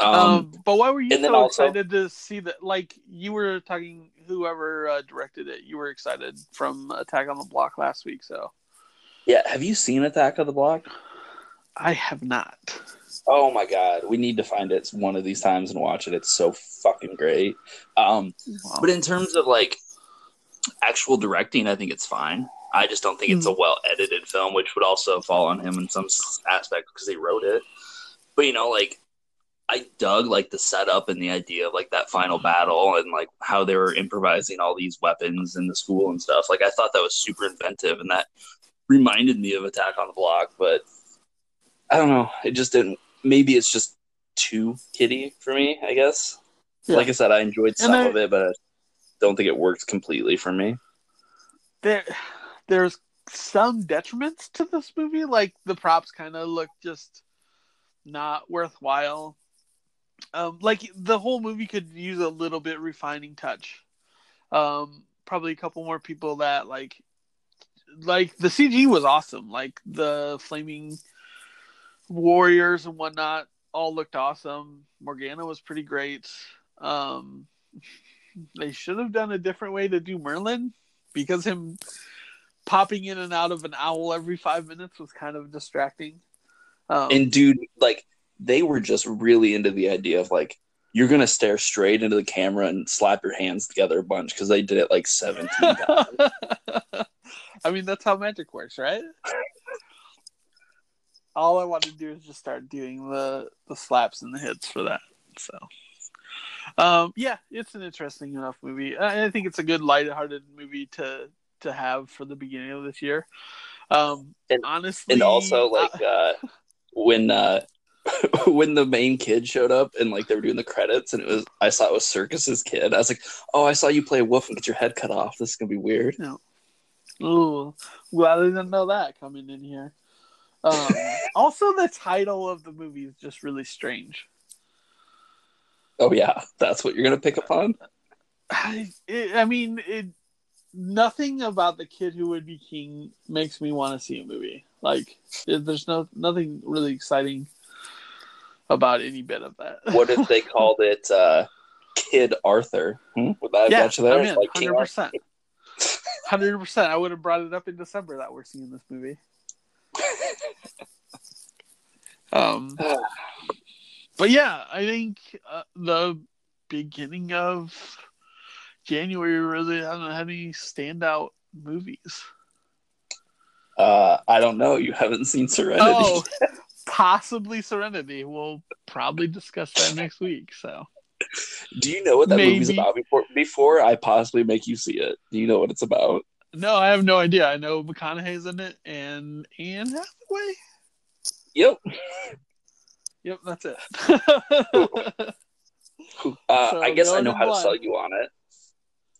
S2: Um,
S1: um, but why were you so
S2: also-
S1: excited to see that? Like you were talking, whoever uh, directed it, you were excited from Attack on the Block last week. So
S2: yeah. Have you seen Attack of the Block?
S1: I have not.
S2: Oh my god, we need to find it one of these times and watch it. It's so fucking great. Um,
S1: Wow.
S2: But in terms of like actual directing, I think it's fine. I just don't think it's a well edited film, which would also fall on him in some aspect because he wrote it. But you know, like I dug like the setup and the idea of like that final mm-hmm. battle and like how they were improvising all these weapons in the school and stuff. Like I thought that was super inventive and that reminded me of Attack on the Block. But I don't know, it just didn't. Maybe it's just too kiddie for me. I guess.
S1: Yeah.
S2: Like I said, I enjoyed some
S1: I-
S2: of it, but I don't think it worked completely for me.
S1: there, there's some detriments to this movie. Like the props kind of look just not worthwhile. Um, like the whole movie could use a little bit refining touch. Um, probably a couple more people that like, like the CG was awesome. Like the flaming warriors and whatnot all looked awesome. Morgana was pretty great. Um, they should have done a different way to do Merlin because him popping in and out of an owl every five minutes was kind of distracting. Um,
S2: And dude, like they were just really into the idea of like you're gonna stare straight into the camera and slap your hands together a bunch because they did it like 17 times.
S1: I mean, that's how magic works, right? All I want to do is just start doing the the slaps and the hits for that. So, um, yeah, it's an interesting enough movie. I, I think it's a good lighthearted movie to to have for the beginning of this year. Um,
S2: And-
S1: honestly,
S2: and also like
S1: uh,
S2: uh when uh when the main kid showed up and like they were doing the credits and it was I saw it was Serkis's kid. I was like, Oh, I saw you play a wolf and get your head cut off. This is gonna be weird. No.
S1: Ooh, glad I didn't know that coming in here. Um, also, the title of the movie is just really strange.
S2: Oh yeah, that's what you're gonna pick up on?
S1: I, it, I mean, it, nothing about the kid who would be king makes me want to see a movie. Like, there's no nothing really exciting about any bit of that.
S2: What if they called it uh Kid Arthur? Hmm? Would that have
S1: yeah,
S2: got you there?
S1: I'm in,
S2: Like 100%.
S1: hundred percent. I would have brought it up in December that we're seeing this movie. Um, but yeah, I think uh, the beginning of January really hasn't had any standout movies.
S2: Uh I don't know. You haven't seen Serenity.
S1: Oh, possibly Serenity. We'll probably discuss that next week. So
S2: Do you know what that movie's
S1: Maybe.
S2: about before before I possibly make you see it? Do you know what it's about?
S1: no, I have no idea. I know McConaughey's in it and Anne Hathaway.
S2: Yep.
S1: Yep, that's it.
S2: Uh,
S1: So
S2: I guess I know
S1: in
S2: how to sell you on it.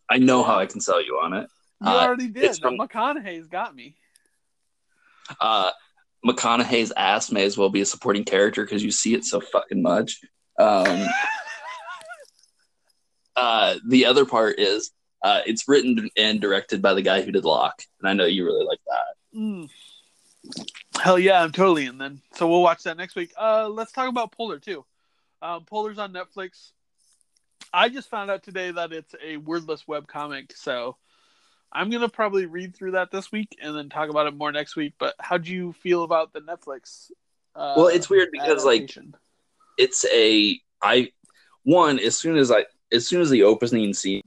S2: I know how I can sell you on it.
S1: you
S2: Uh,
S1: already did.
S2: from-
S1: McConaughey's got me.
S2: Uh, McConaughey's ass may as well be a supporting character because you see it so fucking much. Um, uh, the other part is uh, it's written and directed by the guy who did Locke, and I know you really like that.
S1: Mm. Hell yeah, I'm totally in then. So we'll watch that next week. Uh, let's talk about Polar too. Um, Polar's on Netflix. I just found out today that it's a wordless web comic, so I'm gonna probably read through that this week and then talk about it more next week. But how do you feel about the Netflix? Uh,
S2: Well, it's weird because like it's a I one as soon as I as soon as the opening scene.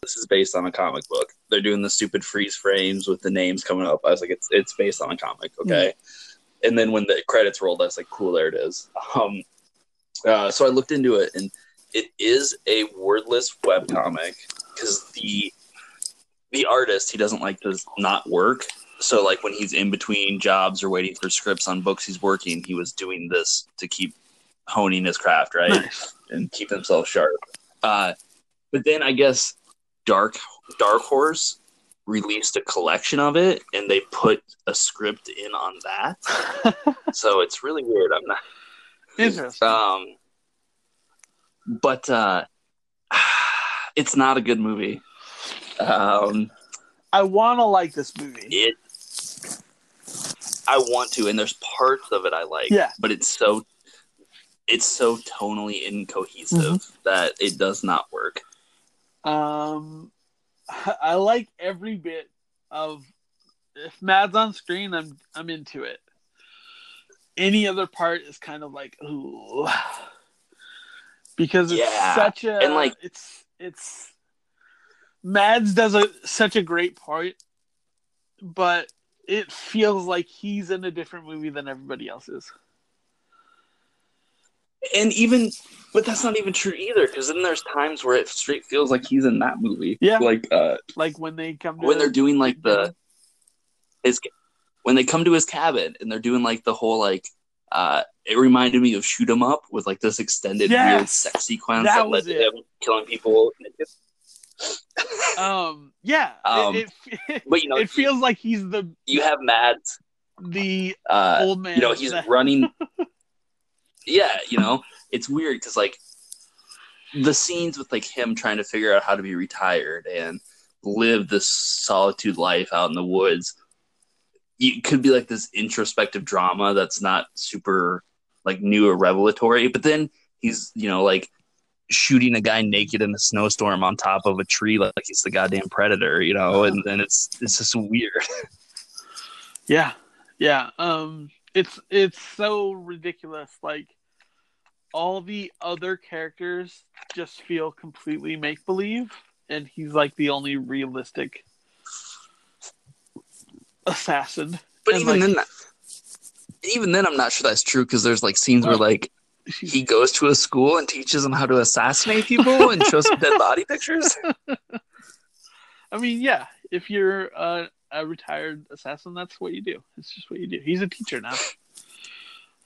S2: This is based on a comic book. They're doing the stupid freeze frames with the names coming up. I was like, it's it's based on a comic, okay. And then when the credits rolled, I was like, cool, there it is. Um, uh, so I looked into it, and it is a wordless web comic because the the artist he doesn't like to not work. So like when he's in between jobs or waiting for scripts on books he's working, he was doing this to keep honing his craft, right?
S1: nice.
S2: and keep himself sharp. Uh, but then I guess Dark Dark Horse released a collection of it, and they put a script in on that. so it's really weird. I'm not.
S1: Interesting.
S2: Um, but uh, it's not a good movie. Um,
S1: I want to like this movie.
S2: it. I want to, and there's parts of it I like.
S1: Yeah.
S2: But it's so. It's so tonally incohesive
S1: Mm-hmm.
S2: that it does not work.
S1: Um, I like every bit of. If Mads on screen, I'm I'm into it. Any other part is kind of like ooh, because it's
S2: Yeah,
S1: such a
S2: and, like-
S1: it's it's. Mads does a such a great part, but it feels like he's in a different movie than everybody else is.
S2: and even but that's not even true either because then there's times where it straight feels like he's in that movie
S1: Yeah.
S2: like uh
S1: Like when they come to
S2: when they're doing like the his when they come to his cabin and they're doing like the whole like uh it reminded me of shoot 'em up with like this extended weird
S1: Yes!
S2: sex sequence
S1: That
S2: that, led to
S1: it.
S2: him killing people
S1: um yeah
S2: Um,
S1: it, it,
S2: but you know
S1: it feels like he's the
S2: you have Mads
S1: the
S2: uh
S1: old man
S2: you know he's
S1: that-
S2: running. Yeah you know it's weird because like the scenes with like him trying to figure out how to be retired and live this solitude life out in the woods it could be like this introspective drama that's not super like new or revelatory, but then he's you know like shooting a guy naked in a snowstorm on top of a tree like he's the goddamn predator, you know, and then it's it's just weird.
S1: Yeah, yeah. Um, it's it's so ridiculous. Like all the other characters just feel completely make believe, and he's like the only realistic assassin.
S2: But
S1: And,
S2: even
S1: like,
S2: then, that, even then, I'm not sure that's true because there's like scenes where like he goes to a school and teaches them how to assassinate people and shows some dead body pictures.
S1: I mean, yeah, if you're uh, a retired assassin, that's what you do. It's just what you do. He's a teacher now.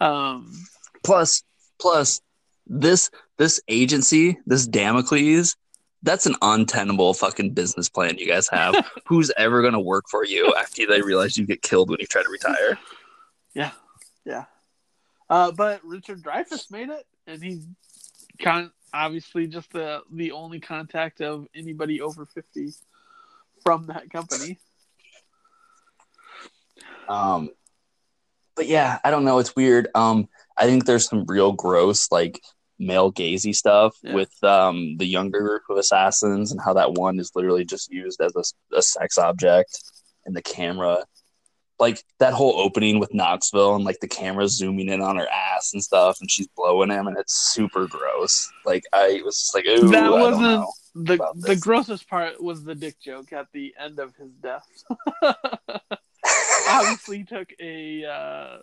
S1: Um,
S2: Plus, plus this this agency, this Damocles, that's an untenable fucking business plan you guys have. Who's ever gonna work for you after they realize you get killed when you try to retire?
S1: yeah, yeah. Uh, but Richard Dreyfuss made it, and he's con- obviously just the the only contact of anybody over fifty from that company.
S2: Um, but yeah, I don't know. It's weird. Um, I think there's some real gross like male gazy stuff
S1: Yeah.
S2: with um the younger group of assassins and how that one is literally just used as a, a sex object and the camera. Like that whole opening with Knoxville and like the camera zooming in on her ass and stuff, and she's blowing him, and it's super gross. Like I was just like, ooh,
S1: That wasn't- the The grossest part was the dick joke at the end of his death. obviously he took a uh,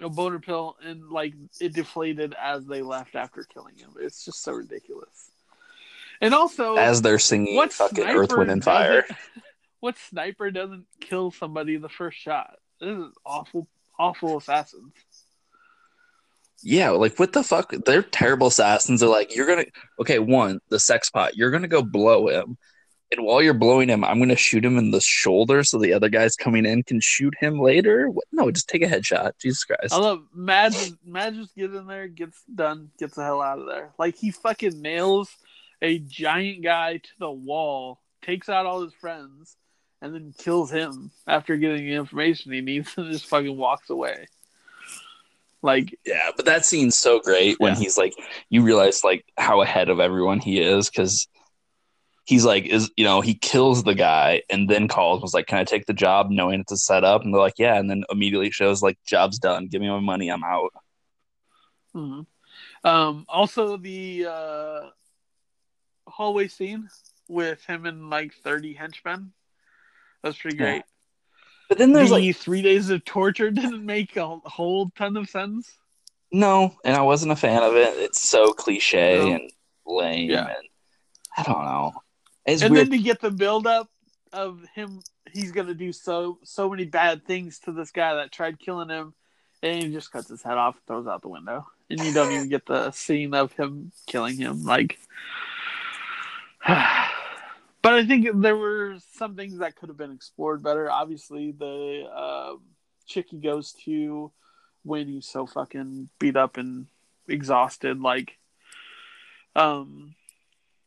S1: a boner pill and like it deflated as they left after killing him. It's just so ridiculous. And also,
S2: As they're singing
S1: what
S2: fucking Earth, Wind, and Fire.
S1: What sniper doesn't kill somebody the first shot? This is awful, awful assassins.
S2: Yeah, like what the fuck? They're terrible assassins. They're like, you're gonna okay, one, the sex pot, you're gonna go blow him. And while you're blowing him, I'm gonna shoot him in the shoulder so the other guys coming in can shoot him later. What? No, just take a headshot. Jesus Christ.
S1: I love Mads. Mads just gets in there, gets done, gets the hell out of there. Like he fucking nails a giant guy to the wall, takes out all his friends, and then kills him after getting the information he needs, and just fucking walks away. Like
S2: Yeah, but that scene's so great when
S1: Yeah.
S2: he's like, you realize like how ahead of everyone he is because he's like, is you know, he kills the guy and then calls was like, can I take the job, knowing it's a setup? And they're like, yeah, and then immediately shows like, job's done, give me my money, I'm out.
S1: mhm. um, also the uh, hallway scene with him and like thirty henchmen. That's pretty
S2: Yeah.
S1: great.
S2: But then there's
S1: the
S2: like
S1: three days of torture didn't make a whole ton of sense.
S2: No, and I wasn't a fan of it. It's so cliche
S1: No.
S2: and lame,
S1: Yeah.
S2: and I don't know. It's
S1: and
S2: weird.
S1: then to get the build up of him he's gonna do so so many bad things to this guy that tried killing him and he just cuts his head off and throws out the window and you don't even get the scene of him killing him like but i think there were some things that could have been explored better obviously the um chick he goes to when he's so fucking beat up and exhausted like um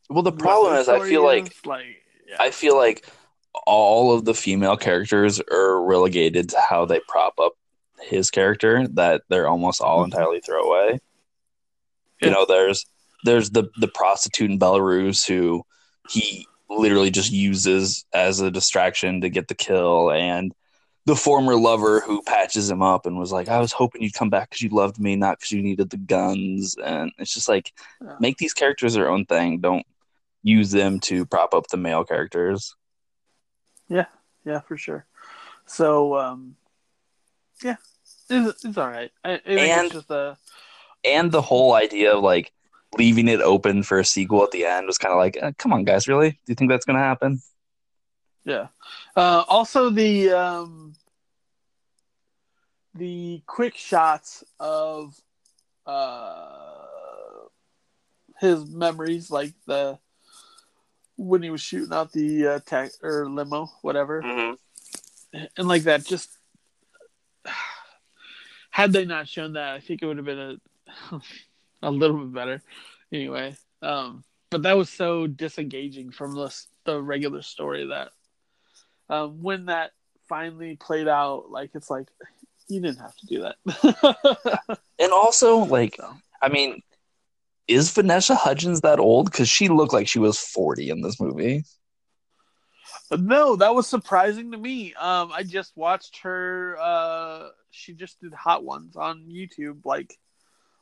S2: well, the problem is, I feel like
S1: is, like yeah.
S2: I feel like all of the female characters are relegated to how they prop up his character. That they're almost all
S1: Mhm.
S2: entirely throwaway.
S1: Yeah.
S2: You know, there's there's the the prostitute in Belarus who he literally just uses as a distraction to get the kill, and the former lover who patches him up and was like, "I was hoping you'd come back because you loved me, not because you needed the guns." And it's just like,
S1: Yeah.
S2: make these characters their own thing. Don't use them to prop up the male characters.
S1: Yeah, yeah, for sure. So, um, yeah, it's, it's all right. I,
S2: And-
S1: it's just a
S2: And the whole idea of like leaving it open for a sequel at the end was kind of like, uh, come on, guys, really? Do you think that's going to happen?
S1: yeah. Uh, also, the um, the quick shots of uh, his memories, like the when he was shooting out the uh, tech or limo, whatever.
S2: Mm-hmm.
S1: and like that just had they not shown that i think it would have been a a little bit better anyway um but that was so disengaging from the the regular story that um when that finally played out, like it's like you didn't have to do that.
S2: And also, like,
S1: So.
S2: I mean, is Vanessa Hudgens that old? Because she looked like she was 40 in this movie.
S1: But no, that was surprising to me. Um, I just watched her. Uh, she just did Hot Ones on YouTube like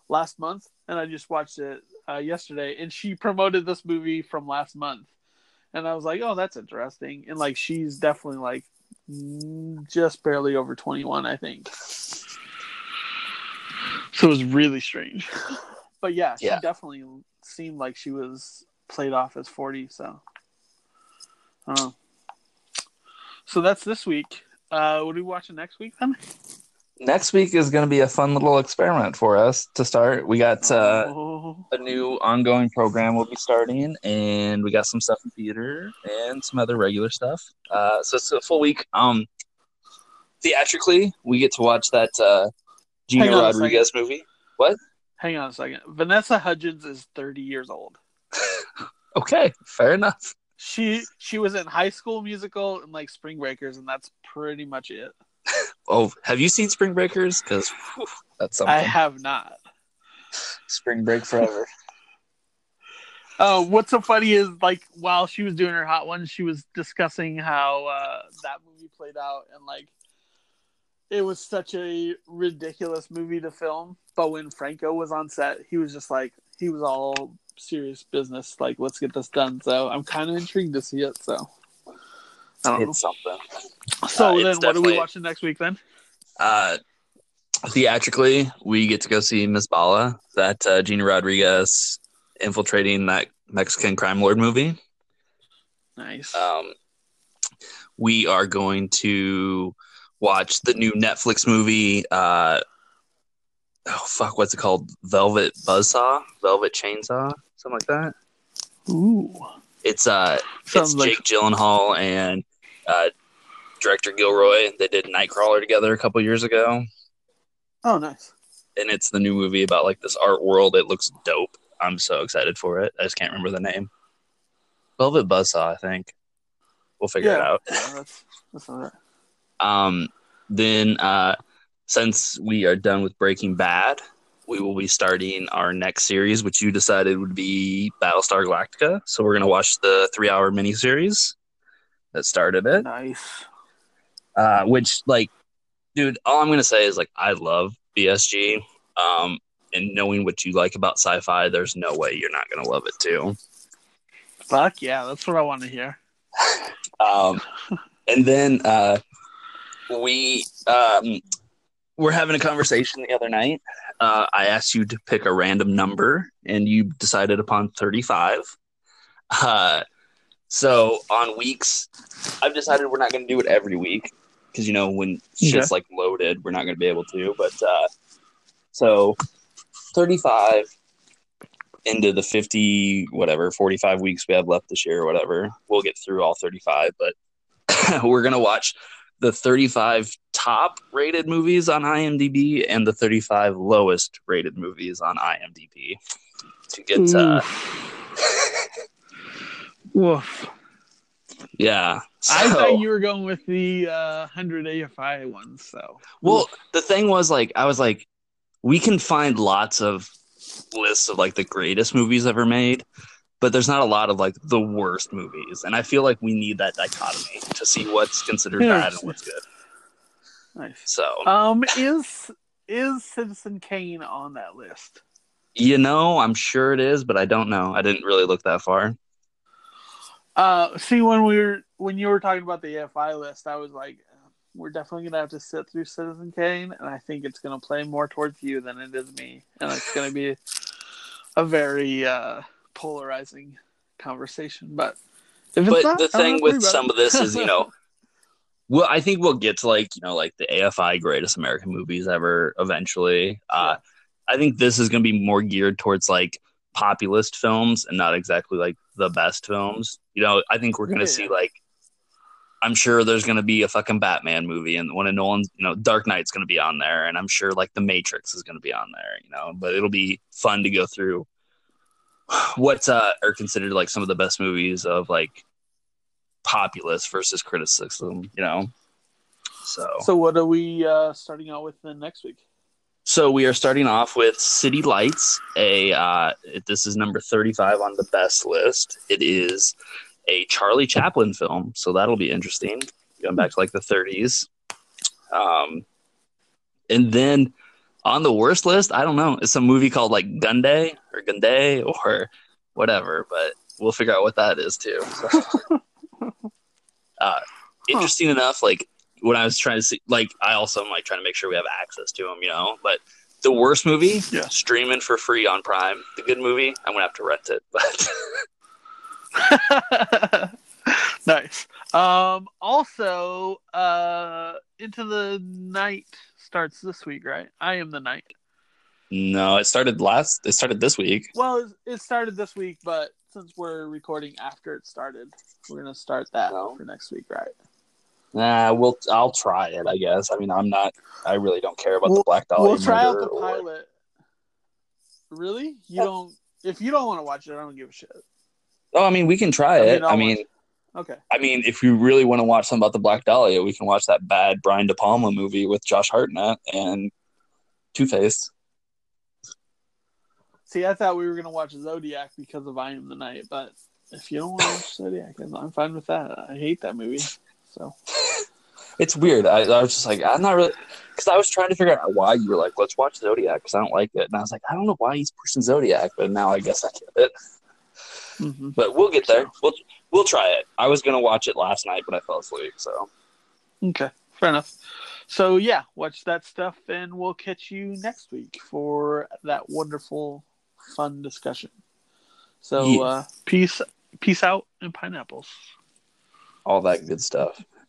S1: last month, and I just watched it uh, yesterday. And she promoted this movie from last month, and I was like, "Oh, that's interesting." And like, she's definitely like just barely over twenty one, I think. So it was really strange, but yeah, she
S2: Yeah.
S1: definitely seemed like she was played off as forty. So, I. So that's this week. Uh, what are we watching next week then?
S2: Next week is going to be a fun little experiment for us to start. We got uh,
S1: oh,
S2: a new ongoing program we'll be starting, and we got some stuff in theater and some other regular stuff. Uh, so it's a full week. Um, theatrically, we get to watch that uh, Gina
S1: Hang on a
S2: Rodriguez movie. What?
S1: Hang on a second. Vanessa Hudgens is thirty years old.
S2: Okay, fair enough.
S1: She she was in High School Musical and like Spring Breakers, and that's pretty much it.
S2: Oh, have you seen Spring Breakers? Because that's something.
S1: I have not.
S2: Spring Break forever.
S1: Oh, what's so funny is like while she was doing her hot one, she was discussing how uh, that movie played out, and like it was such a ridiculous movie to film. But when Franco was on set, he was just like he was all serious business. Like, let's get this done. So I'm kind of intrigued to see it. So I don't know.
S2: It's something.
S1: So
S2: uh,
S1: then, what are we watching next week then?
S2: Uh, theatrically, we get to go see Miss Bala, that uh, Gina Rodriguez infiltrating that Mexican crime lord movie.
S1: Nice.
S2: Um, we are going to watch the new Netflix movie. Uh, oh fuck, what's it called? Velvet Buzzsaw, Velvet Chainsaw, something like that.
S1: Ooh,
S2: It's uh,
S1: sounds
S2: it's
S1: like
S2: Jake Gyllenhaal and uh, director Gilroy. They did Nightcrawler together a couple years ago.
S1: oh nice.
S2: and it's the new movie about like this art world. It looks dope. I'm so excited for it. I just can't remember the name. Velvet Buzzsaw, I think. We'll figure it out.
S1: Yeah, that's that's all right.
S2: Um, then, uh, since we are done with Breaking Bad, we will be starting our next series, which you decided would be Battlestar Galactica. So we're gonna watch the three-hour miniseries that started it.
S1: Nice.
S2: uh, which like, dude, all I'm gonna say is like, I love BSG. Um, and knowing what you like about sci-fi, there's no way you're not gonna love it too.
S1: Fuck yeah, that's what I want to hear.
S2: Um, and then uh, we um, were having a conversation the other night. Uh, I asked you to pick a random number, and you decided upon 35. Uh, so on weeks, I've decided we're not going to do it every week because you know when shit's like loaded, we're not going to be able to. But uh, so 35 into the 50 whatever 45 weeks we have left this year or whatever we'll get through all 35 but we're going to watch the 35 top rated movies on imdb and the 35 lowest rated movies on imdb to get uh
S1: Woof.
S2: yeah
S1: I thought you were going with the uh, 100 AFI ones, so.
S2: Well, the thing was like I was like, we can find lots of lists of like the greatest movies ever made, but there's not a lot of like the worst movies, and I feel like we need that dichotomy to see what's considered bad and what's good.
S1: nice.
S2: So
S1: Um, is is Citizen Kane on that list?
S2: you know, I'm sure it is, but I don't know. I didn't really look that far.
S1: Uh, see, when we were when you were talking about the AFI list, I was like, we're definitely gonna have to sit through Citizen Kane, and I think it's gonna play more towards you than it is me, and it's gonna be a very uh, polarizing conversation. But if it's
S2: But
S1: not,
S2: the thing with some of this is, you know, well, I think we'll get to like you know like the AFI greatest American movies ever eventually. Uh, I think this is going to be more geared towards like populist films and not exactly like the best films. You know, I think we're going to
S1: Yeah.
S2: see like. I'm sure there's going to be a fucking Batman movie, and one of Nolan's, you know, Dark Knight's going to be on there, and I'm sure like The Matrix is going to be on there, you know. But it'll be fun to go through what uh, are considered like some of the best movies of like populist versus criticism, you know. So,
S1: So what are we uh, starting out with then next week?
S2: So we are starting off with City Lights. A uh, this is number thirty-five on the best list. It is a Charlie Chaplin film, so that'll be interesting. Going back to like the thirties. Um, and then on the worst list, I don't know. It's a movie called like Gunday or Gunday or whatever, but we'll figure out what that is too. So. uh, interesting enough, like when I was trying to see, like I also am like trying to make sure we have access to them, you know. But the worst movie,
S1: Yeah.
S2: streaming for free on Prime. The good movie, I'm gonna have to rent it. But
S1: nice. Um, also, uh, Into the Night starts this week, right? I am the night.
S2: no, it started last. It started this week.
S1: Well, it- started this week, but since we're recording after it started, we're gonna start that
S2: No.
S1: for next week, right?
S2: Nah, we'll. I'll try it. I guess. I mean, I'm not. I really don't care about the Black Dahlia.
S1: we'll try out the
S2: or-
S1: pilot. Really? You don't? If you don't want to watch it, I don't give a shit.
S2: Oh, I mean, we can try
S1: I
S2: it.
S1: I'll
S2: I mean,
S1: Okay.
S2: I mean, if you really want to watch something about the Black Dahlia, we can watch that bad Brian De Palma movie with Josh Hartnett and Two Face.
S1: See, I thought we were gonna watch Zodiac because of I Am the Night, but if you don't want to watch Zodiac, I'm fine with that. I hate that movie. So
S2: It's weird. I, I was just like, I'm not really, because I was trying to figure out why you were like, let's watch Zodiac because I don't like it, and I was like, I don't know why he's pushing Zodiac, but now I guess I get it.
S1: mhm.
S2: But we'll get there. We'll we'll try it. I was gonna watch it last night, but I fell asleep. So
S1: okay, fair enough. So yeah, watch that stuff, and we'll catch you next week for that wonderful, fun discussion. So
S2: Yeah.
S1: uh, peace, peace out, and pineapples.
S2: All that good stuff.